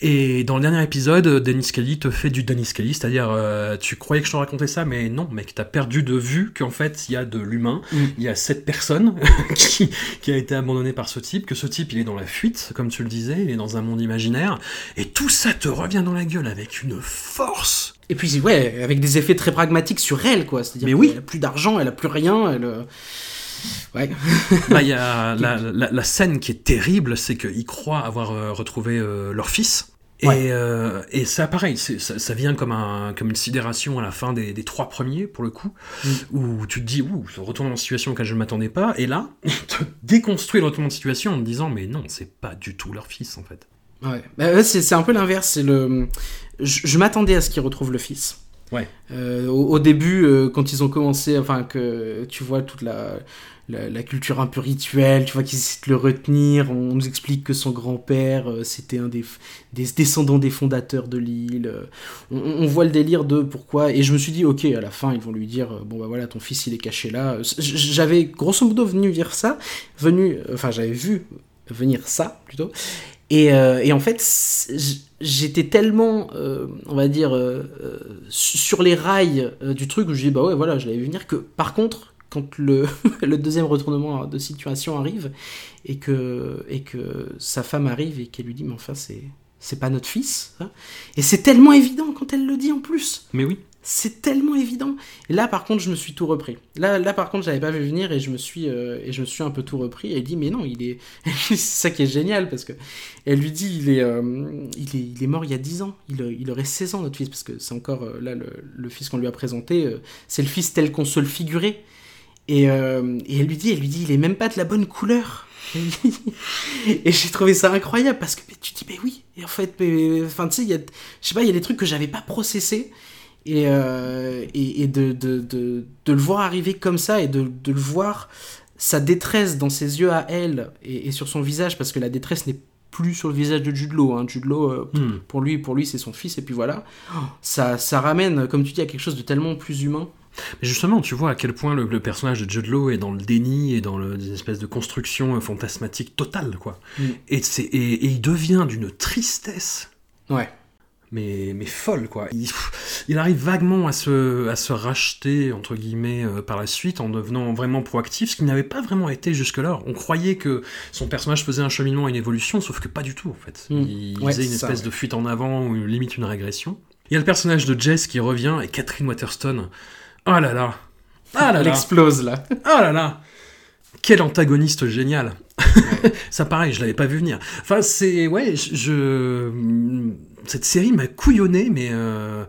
et dans le dernier épisode, Dennis Kelly te fait du Dennis Kelly, c'est-à-dire, euh, tu croyais que je te racontais ça, mais non, mec, t'as perdu de vue qu'en fait, il y a de l'humain, Mm. il y a cette personne qui, qui a été abandonnée par ce type, que ce type, il est dans la fuite, comme tu le disais, il est dans un monde imaginaire, et tout ça te revient dans la gueule avec une force. Et puis, ouais, avec des effets très pragmatiques sur elle, quoi. C'est-à-dire Mais oui. qu'elle a plus d'argent, elle a plus rien, elle. euh, Ouais. Là, il y a la, la- la scène qui est terrible, c'est qu'ils croient avoir euh, retrouvé euh, leur fils. Et, Ouais. euh, et ça, pareil, c'est- ça, ça vient comme, un, comme une sidération à la fin des, des trois premiers, pour le coup, Mm. où tu te dis, ouh, ce retournement de situation auquel je ne m'attendais pas, et là, il te déconstruit le retournement de situation en te disant, mais non, c'est pas du tout leur fils, en fait. Ouais, Bah, ouais, c'est c'est un peu l'inverse. C'est le. Je, je m'attendais à ce qu'ils retrouvent le fils. Ouais. Euh, au, au début, euh, quand ils ont commencé, enfin que tu vois toute la, la, la culture un peu rituelle, tu vois qu'ils essaient de le retenir. On nous explique que son grand-père, euh, c'était un des, des descendants des fondateurs de l'île. On, on voit le délire de pourquoi. Et je me suis dit, ok, à la fin, ils vont lui dire, bon bah voilà, ton fils il est caché là. J'avais grosso modo venu dire ça, venu, enfin j'avais vu venir ça plutôt. Et, euh, et en fait, j'étais tellement, euh, on va dire, euh, su- sur les rails du truc où je dis, bah ouais, voilà, je l'avais vu venir, que par contre, quand le, le deuxième retournement de situation arrive, et que, et que sa femme arrive et qu'elle lui dit, mais enfin, c'est, c'est pas notre fils. hein. Et c'est tellement évident quand elle le dit en plus. Mais oui. C'est tellement évident. Et là, par contre, je me suis tout repris. Là, là par contre, j'avais pas vu venir et je me suis, euh, et je me suis un peu tout repris. Et elle dit, mais non, il est. c'est ça qui est génial parce que elle lui dit, il est, euh, il est, il est mort il y a 10 ans. Il, il aurait 16 ans, notre fils, parce que c'est encore euh, là le, fils qu'on lui a présenté. c'est le fils tel qu'on se le figurait. Et, et elle lui dit, elle lui dit, il est même pas de la bonne couleur. et j'ai trouvé ça incroyable parce que tu dis mais oui et en fait tu sais il y a des trucs que j'avais pas processé et, euh, et, et de, de, de, de le voir arriver comme ça et de, de le voir sa détresse dans ses yeux à elle et, et sur son visage parce que la détresse n'est plus sur le visage de Jude Law. Hein. Jude Law, euh, Hmm. pour lui, pour lui c'est son fils et puis voilà. Ça, ça ramène, comme tu dis, à quelque chose de tellement plus humain. Mais justement, tu vois à quel point le, le personnage de Jude Law est dans le déni et dans le, des espèces de construction euh, fantasmatique totale, quoi. Mm. Et, c'est- et, et il devient d'une tristesse Ouais. Mais, mais folle quoi. Il, il arrive vaguement à se, à se racheter entre guillemets euh, par la suite en devenant vraiment proactif, ce qui n'avait pas vraiment été jusque-là. On croyait que son personnage faisait un cheminement, une évolution, sauf que pas du tout en fait. Mm. Il Ouais, faisait une ça, espèce ouais. de fuite en avant ou limite une régression. Il y a le personnage de Jess qui revient et Catherine Waterston. Oh là là, ah là Elle explose là. ah là là, quel antagoniste génial. Ça pareil, je l'avais pas vu venir. Enfin, c'est ouais, je- cette série m'a couillonné, mais euh,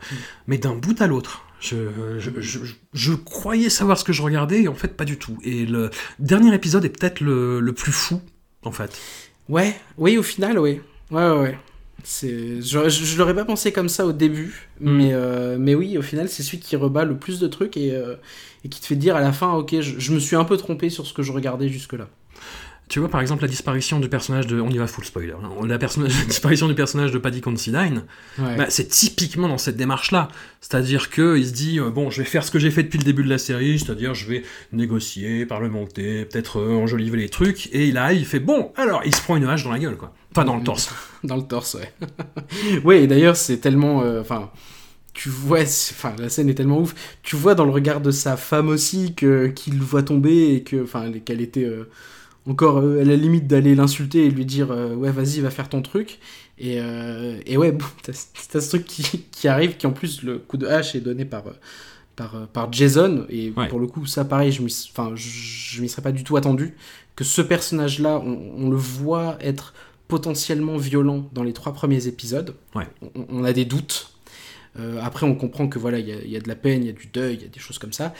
mais d'un bout à l'autre. Je, je, je, je croyais savoir ce que je regardais et en fait pas du tout. Et le dernier épisode est peut-être le, le plus fou en fait. Ouais, oui, au final, oui. Ouais, ouais, ouais. C'est... Je, je, je l'aurais pas pensé comme ça au début, Mm. mais, euh, mais oui, au final, c'est celui qui rebat le plus de trucs et, euh, et qui te fait dire à la fin, ok, je, je me suis un peu trompé sur ce que je regardais jusque-là. Tu vois par exemple la disparition du personnage de, on y va full spoiler, hein. la, disparition du personnage de Paddy Considine. Ouais. Bah, c'est typiquement dans cette démarche-là. C'est-à-dire qu'il se dit, euh, bon, je vais faire ce que j'ai fait depuis le début de la série, c'est-à-dire je vais négocier, parlementer, peut-être euh, enjoliver les trucs, et il arrive, il fait, bon, alors, il se prend une hache dans la gueule, quoi. Enfin, dans le torse. Dans le torse, ouais. ouais, et d'ailleurs, c'est tellement. euh, Enfin. tu vois, enfin, la scène est tellement ouf. Tu vois dans le regard de sa femme aussi que qu'il voit tomber et que, enfin, qu'elle était euh, encore euh, à la limite d'aller l'insulter et lui dire, euh, ouais, vas-y, va faire ton truc. Et, euh, et ouais, bon, t'as ce truc qui, qui arrive, qui en plus le coup de hache est donné par euh, par, par Jason. Et Ouais. pour le coup, ça, pareil, je m'y, enfin, je, je m'y serais pas du tout attendu que ce personnage-là, on, on le voit être potentiellement violent dans les trois premiers épisodes. Ouais. On, on a des doutes. Euh, après, on comprend que voilà, il y, a- de la peine, il y a du deuil, il y a des choses comme ça.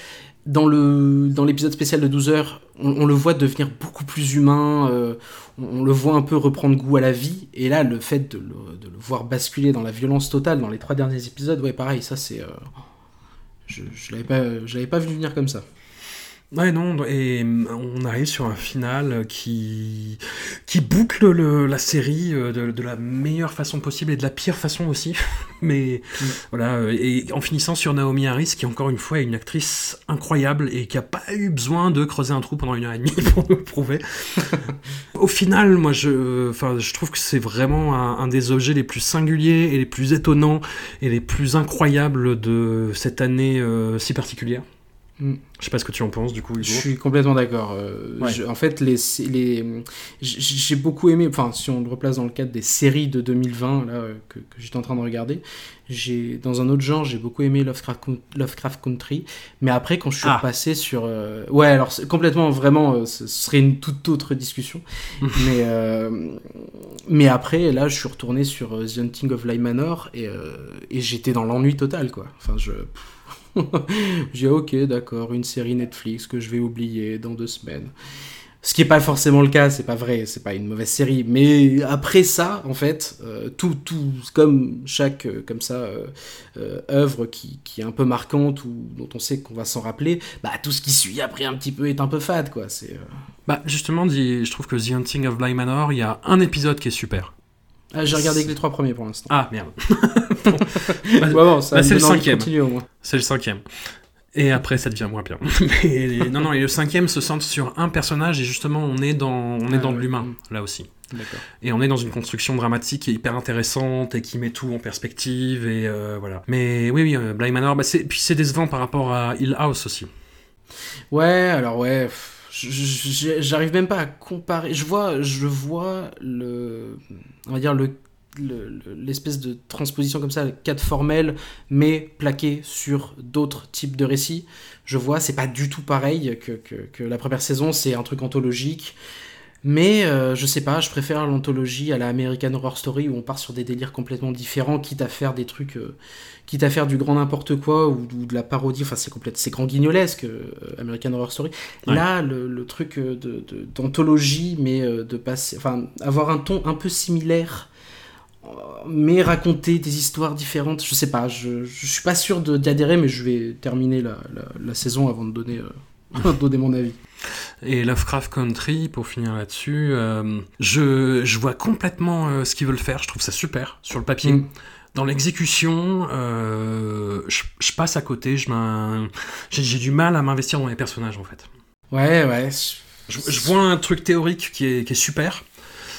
Dans le dans l'épisode spécial de 12 heures, on, le voit devenir beaucoup plus humain. euh, on, le voit un peu reprendre goût à la vie. Et là, le fait de le, voir basculer dans la violence totale dans les trois derniers épisodes, ouais, pareil, ça c'est. euh, je je l'avais pas, l'avais pas vu venir comme ça. Ouais, non, et mm, on arrive sur un final qui, qui boucle le- la série euh, de, de la meilleure façon possible et de la pire façon aussi. Mais Mm. voilà, euh, et en finissant sur Naomi Harris, qui encore une fois est une actrice incroyable et qui a pas eu besoin de creuser un trou pendant une heure et demie pour nous le prouver. Au final, moi, je, enfin, je trouve que c'est vraiment un, un des objets les plus singuliers et les plus étonnants et les plus incroyables de cette année euh, si particulière. Mm. Je sais pas ce que tu en penses du coup, Hugo. Je suis complètement d'accord. Euh, Ouais. en fait, les, les, j'ai beaucoup aimé, enfin, si on le replace dans le cadre des séries de 2020 là, euh, que, que j'étais en train de regarder, j'ai, dans un autre genre, j'ai beaucoup aimé Lovecraft, Lovecraft Country. Mais après, quand je suis Ah. repassé sur. euh, ouais, alors, complètement, vraiment, euh, ce serait une toute autre discussion. mais, mais après, là, je suis retourné sur The Hunting of Bly Manor et, et j'étais dans l'ennui total, quoi. Enfin, je. J'ai ok, d'accord, une série Netflix que je vais oublier dans deux semaines. Ce qui n'est pas forcément le cas, c'est pas vrai, c'est pas une mauvaise série. Mais après ça, en fait, euh, tout, tout, comme chaque euh, comme ça euh, œuvre qui, qui est un peu marquante ou dont on sait qu'on va s'en rappeler, bah tout ce qui suit après un petit peu est un peu fade, quoi. C'est. Bah justement, je trouve que The Hunting of Bly Manor, il y a un épisode qui est super. Ah, j'ai regardé que les trois premiers pour l'instant. Ah merde. Bon. Bah, bon, bah, c'est le cinquième. C'est le cinquième. Et après, ça devient moins bien. Mais, non, non, et le cinquième se centre sur un personnage et justement, on est dans, on est Ah, dans de l'humain Mm. là aussi. Et on est dans une construction dramatique est hyper intéressante et qui met tout en perspective et euh, voilà. Mais oui, oui, euh, Bly Manor, bah, puis c'est décevant par rapport à Hill House aussi. Ouais, alors ouais, j'arrive même pas à comparer. Je vois, je vois le, on va dire le le- le- l'espèce de transposition comme ça, cadre formel, mais plaqué sur d'autres types de récits. Je vois, c'est pas du tout pareil que, que la première saison, c'est un truc anthologique. Mais euh, je sais pas, je préfère l'anthologie à la American Horror Story où on part sur des délires complètement différents, quitte à faire des trucs, euh, quitte à faire du grand n'importe quoi ou, ou de la parodie. Enfin, c'est complète, c'est grand guignolesque euh, American Horror Story. Ouais. Là, le, le truc euh, de, de- d'anthologie, mais de passer, enfin, avoir un ton un peu similaire. Mais raconter des histoires différentes, je sais pas, je, je suis pas sûr adhérer, mais je vais terminer la, la, la saison avant de donner, donner mon avis. Et Lovecraft Country, pour finir là-dessus, euh, je, je vois complètement euh, ce qu'ils veulent faire. Je trouve ça super sur le papier. Mm. Dans l'exécution, euh, je, je passe à côté. J'ai du mal à m'investir dans les personnages en fait. Ouais, ouais. Je, je vois un truc théorique qui est, qui est super.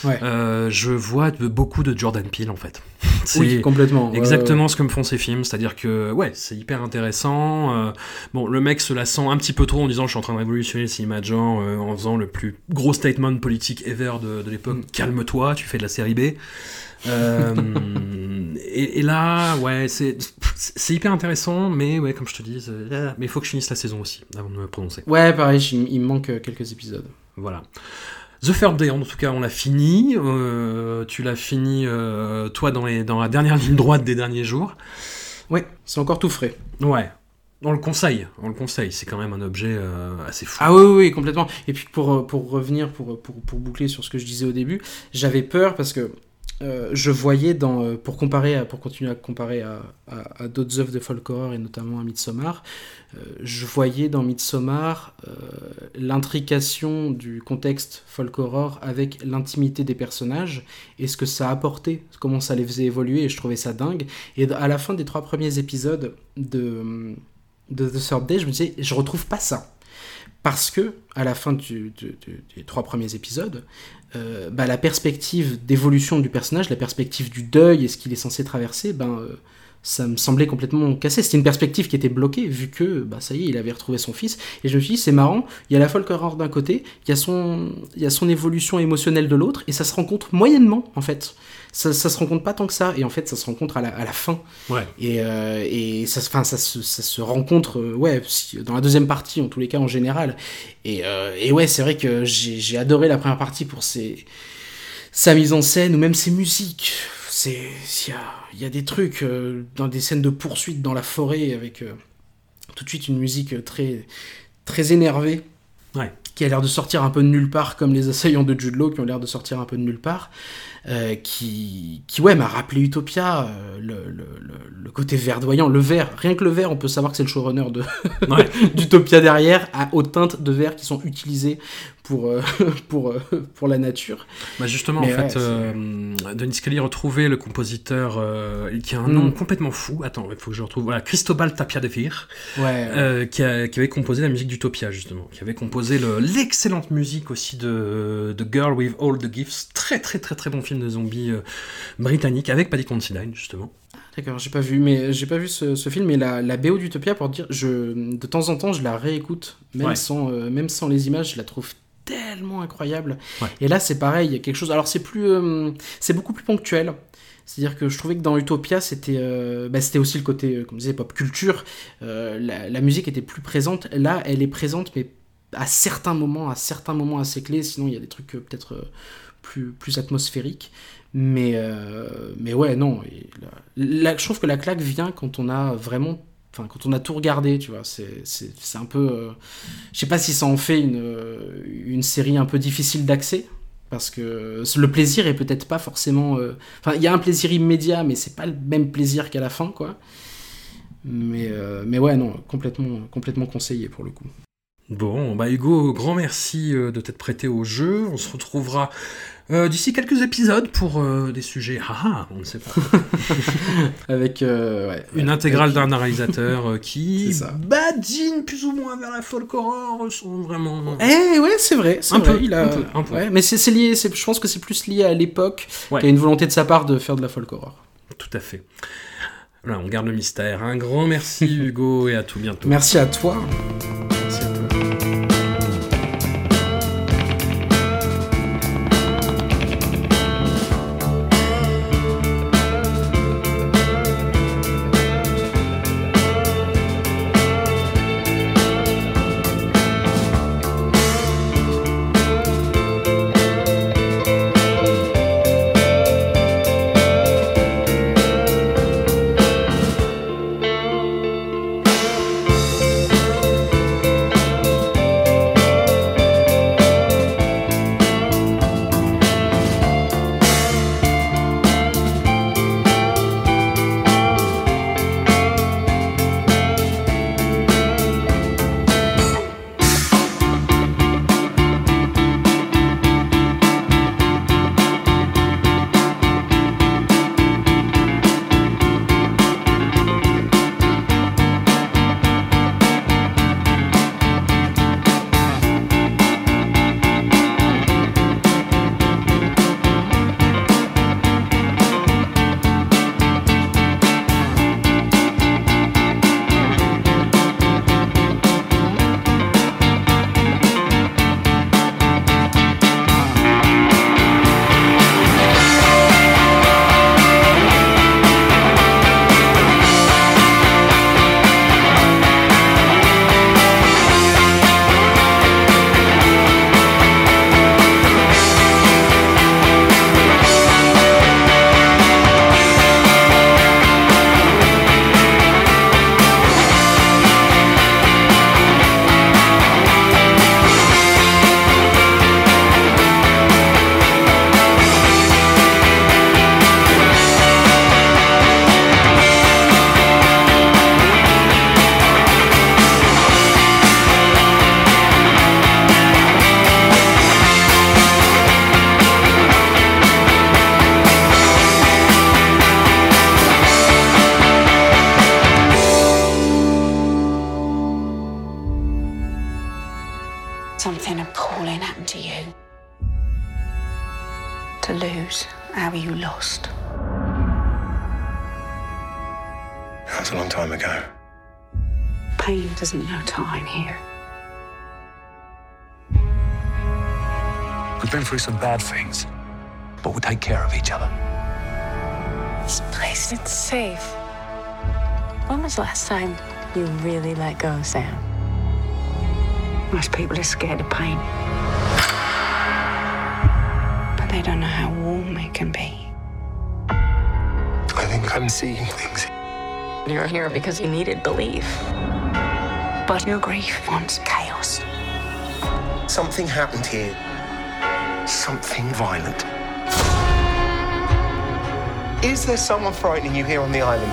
Ouais. Euh, je vois de- beaucoup de Jordan Peele en fait. C'est Oui, complètement. exactement ce que me font ces films, c'est-à-dire que ouais, c'est hyper intéressant. euh, bon, le mec se la sent un petit peu trop en disant je suis en train de révolutionner le cinéma de genre euh, en faisant le plus gros statement politique ever de, de l'époque. Mm. Calme-toi, tu fais de la série B. Et, et là, ouais, c'est c'est hyper intéressant, mais ouais, comme je te dis, mais il faut que je finisse la saison aussi avant de me prononcer. Ouais, pareil, il, me manque quelques épisodes. Voilà. The Third Day, en tout cas, on l'a fini. Euh, tu l'as fini, euh, toi, dans, les, dans la dernière ligne droite des derniers jours. Ouais, c'est encore tout frais. Ouais. On le conseille, on le conseille. C'est quand même un objet euh, assez fou. Ah oui, oui, oui, complètement. Et puis pour, pour revenir, pour, pour, pour boucler sur ce que je disais au début, j'avais peur parce que euh, je voyais dans, euh, pour comparer, pour continuer à comparer à, à, d'autres œuvres de folk horror et notamment à Midsommar, euh, je voyais dans Midsommar l'intrication du contexte folk horror avec l'intimité des personnages et ce que ça apportait, comment ça les faisait évoluer et je trouvais ça dingue. Et à la fin des trois premiers épisodes de, The Third Day, je me disais, je retrouve pas ça. Parce que, à la fin des trois premiers épisodes, bah, la perspective d'évolution du personnage, la perspective du deuil et ce qu'il est censé traverser, ben, euh, ça me semblait complètement cassé. C'était une perspective qui était bloquée, vu que, bah, ça y est, il avait retrouvé son fils. Et je me suis dit, c'est marrant, il y a la folk horror d'un côté, il y, a son, il y a son évolution émotionnelle de l'autre, et ça se rencontre moyennement, en fait. Ça, ça se rencontre pas tant que ça, et en fait, ça se rencontre à la, à la fin. Ouais. Et, euh, et ça, se- enfin, ça, se, ça se rencontre, euh, ouais, dans la deuxième partie, en tous les cas, en général. Et, euh, et ouais, c'est vrai que j'ai j'ai adoré la première partie pour ses, sa mise en scène ou même ses musiques. C'est, il y a, il y a des trucs euh, dans des scènes de poursuite dans la forêt avec euh, tout de suite une musique très, très énervée. Ouais. Qui a l'air de sortir un peu de nulle part, comme les assaillants de Jude Law qui ont l'air de sortir un peu de nulle part. euh, qui, qui, ouais, m'a rappelé Utopia, euh, le, le, le, le côté verdoyant, le vert. Rien que le vert, on peut savoir que c'est le showrunner de, Ouais. d'Utopia derrière, à, aux teintes de vert qui sont utilisées pour, euh, pour, euh, pour la nature. Bah justement, Mais en ouais, fait, euh, Denis Kelly retrouvait le compositeur qui a un Mm. nom complètement fou. Attends, il faut que je retrouve. Voilà, Cristobal Tapia de Vir, Ouais. qui, a- qui avait composé la musique d'Utopia, justement. Qui avait composé le- l'excellente musique aussi de, de Girl with All the Gifts. Très, très, très, très bon film de zombies britannique avec Paddy Considine, justement. D'accord, j'ai pas vu, mais j'ai pas vu ce, ce film, mais la, la BO d'Utopia, pour dire, je, de temps en temps, je la réécoute, même, Ouais. sans, même sans les images, je la trouve tellement incroyable. Ouais. Et là, c'est pareil, il y a quelque chose. Alors, c'est plus, euh, c'est beaucoup plus ponctuel. C'est-à-dire que je trouvais que dans Utopia, c'était, euh, bah, c'était aussi le côté, euh, comme je disais, pop culture. Euh, la, la musique était plus présente. Là, elle est présente, mais à certains moments, à certains moments assez clés. Sinon, il y a des trucs peut-être plus, plus atmosphériques. Mais, mais ouais, non. et je trouve que la claque vient quand on a vraiment. Enfin, quand on a tout regardé, tu vois. C'est, un peu. euh, je sais pas si ça en fait une, euh, une série un peu difficile d'accès. Parce que le plaisir est peut-être pas forcément. euh, Enfin, il y a un plaisir immédiat, mais c'est pas le même plaisir qu'à la fin, quoi. Mais, mais ouais, non, complètement, complètement conseillé pour le coup. Bon, bah Hugo, grand merci euh, de t'être prêté au jeu. On se retrouvera euh, d'ici quelques épisodes pour euh, des sujets. Ah, ah, on ne sait pas. Avec. euh, ouais, Une intégrale d'un réalisateur qui badine plus ou moins vers la folk horror, sont vraiment. Eh ouais, c'est vrai, Un vrai. peu, il a... un peu, un peu. Ouais, mais c'est lié, je pense que c'est plus lié à l'époque Ouais. qu'il y a une volonté de sa part de faire de la folk horror. Tout à fait. Voilà, on garde le mystère. Un grand merci Hugo et à tout bientôt. Merci à toi. Through some bad things, but we'll take care of each other. This place, is safe. When was the last time you really let go, Sam? Most people are scared of pain. But they don't know how warm it can be. I think I'm seeing things. You're here because you needed belief. But your grief wants chaos. Something happened here. Something violent. Is there someone frightening you here on the island?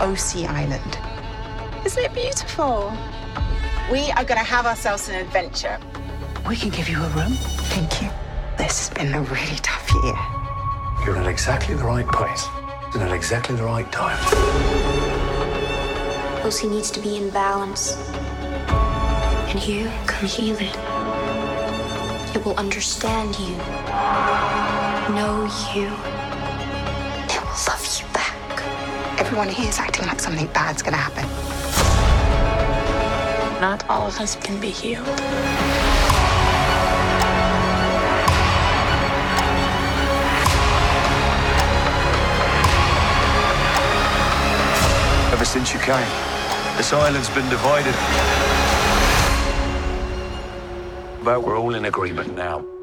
OC Island. Isn't it beautiful? We are going to have ourselves an adventure. We can give you a room. Thank you. This has been a really tough year. You're in exactly the right place and at exactly the right time. Lucy needs to be in balance. And you can heal it. It will understand you, know you. It will love you back. Everyone here is acting like something bad's going to happen. Not all of us can be healed. Since you came, this island's been divided. But we're all in agreement now.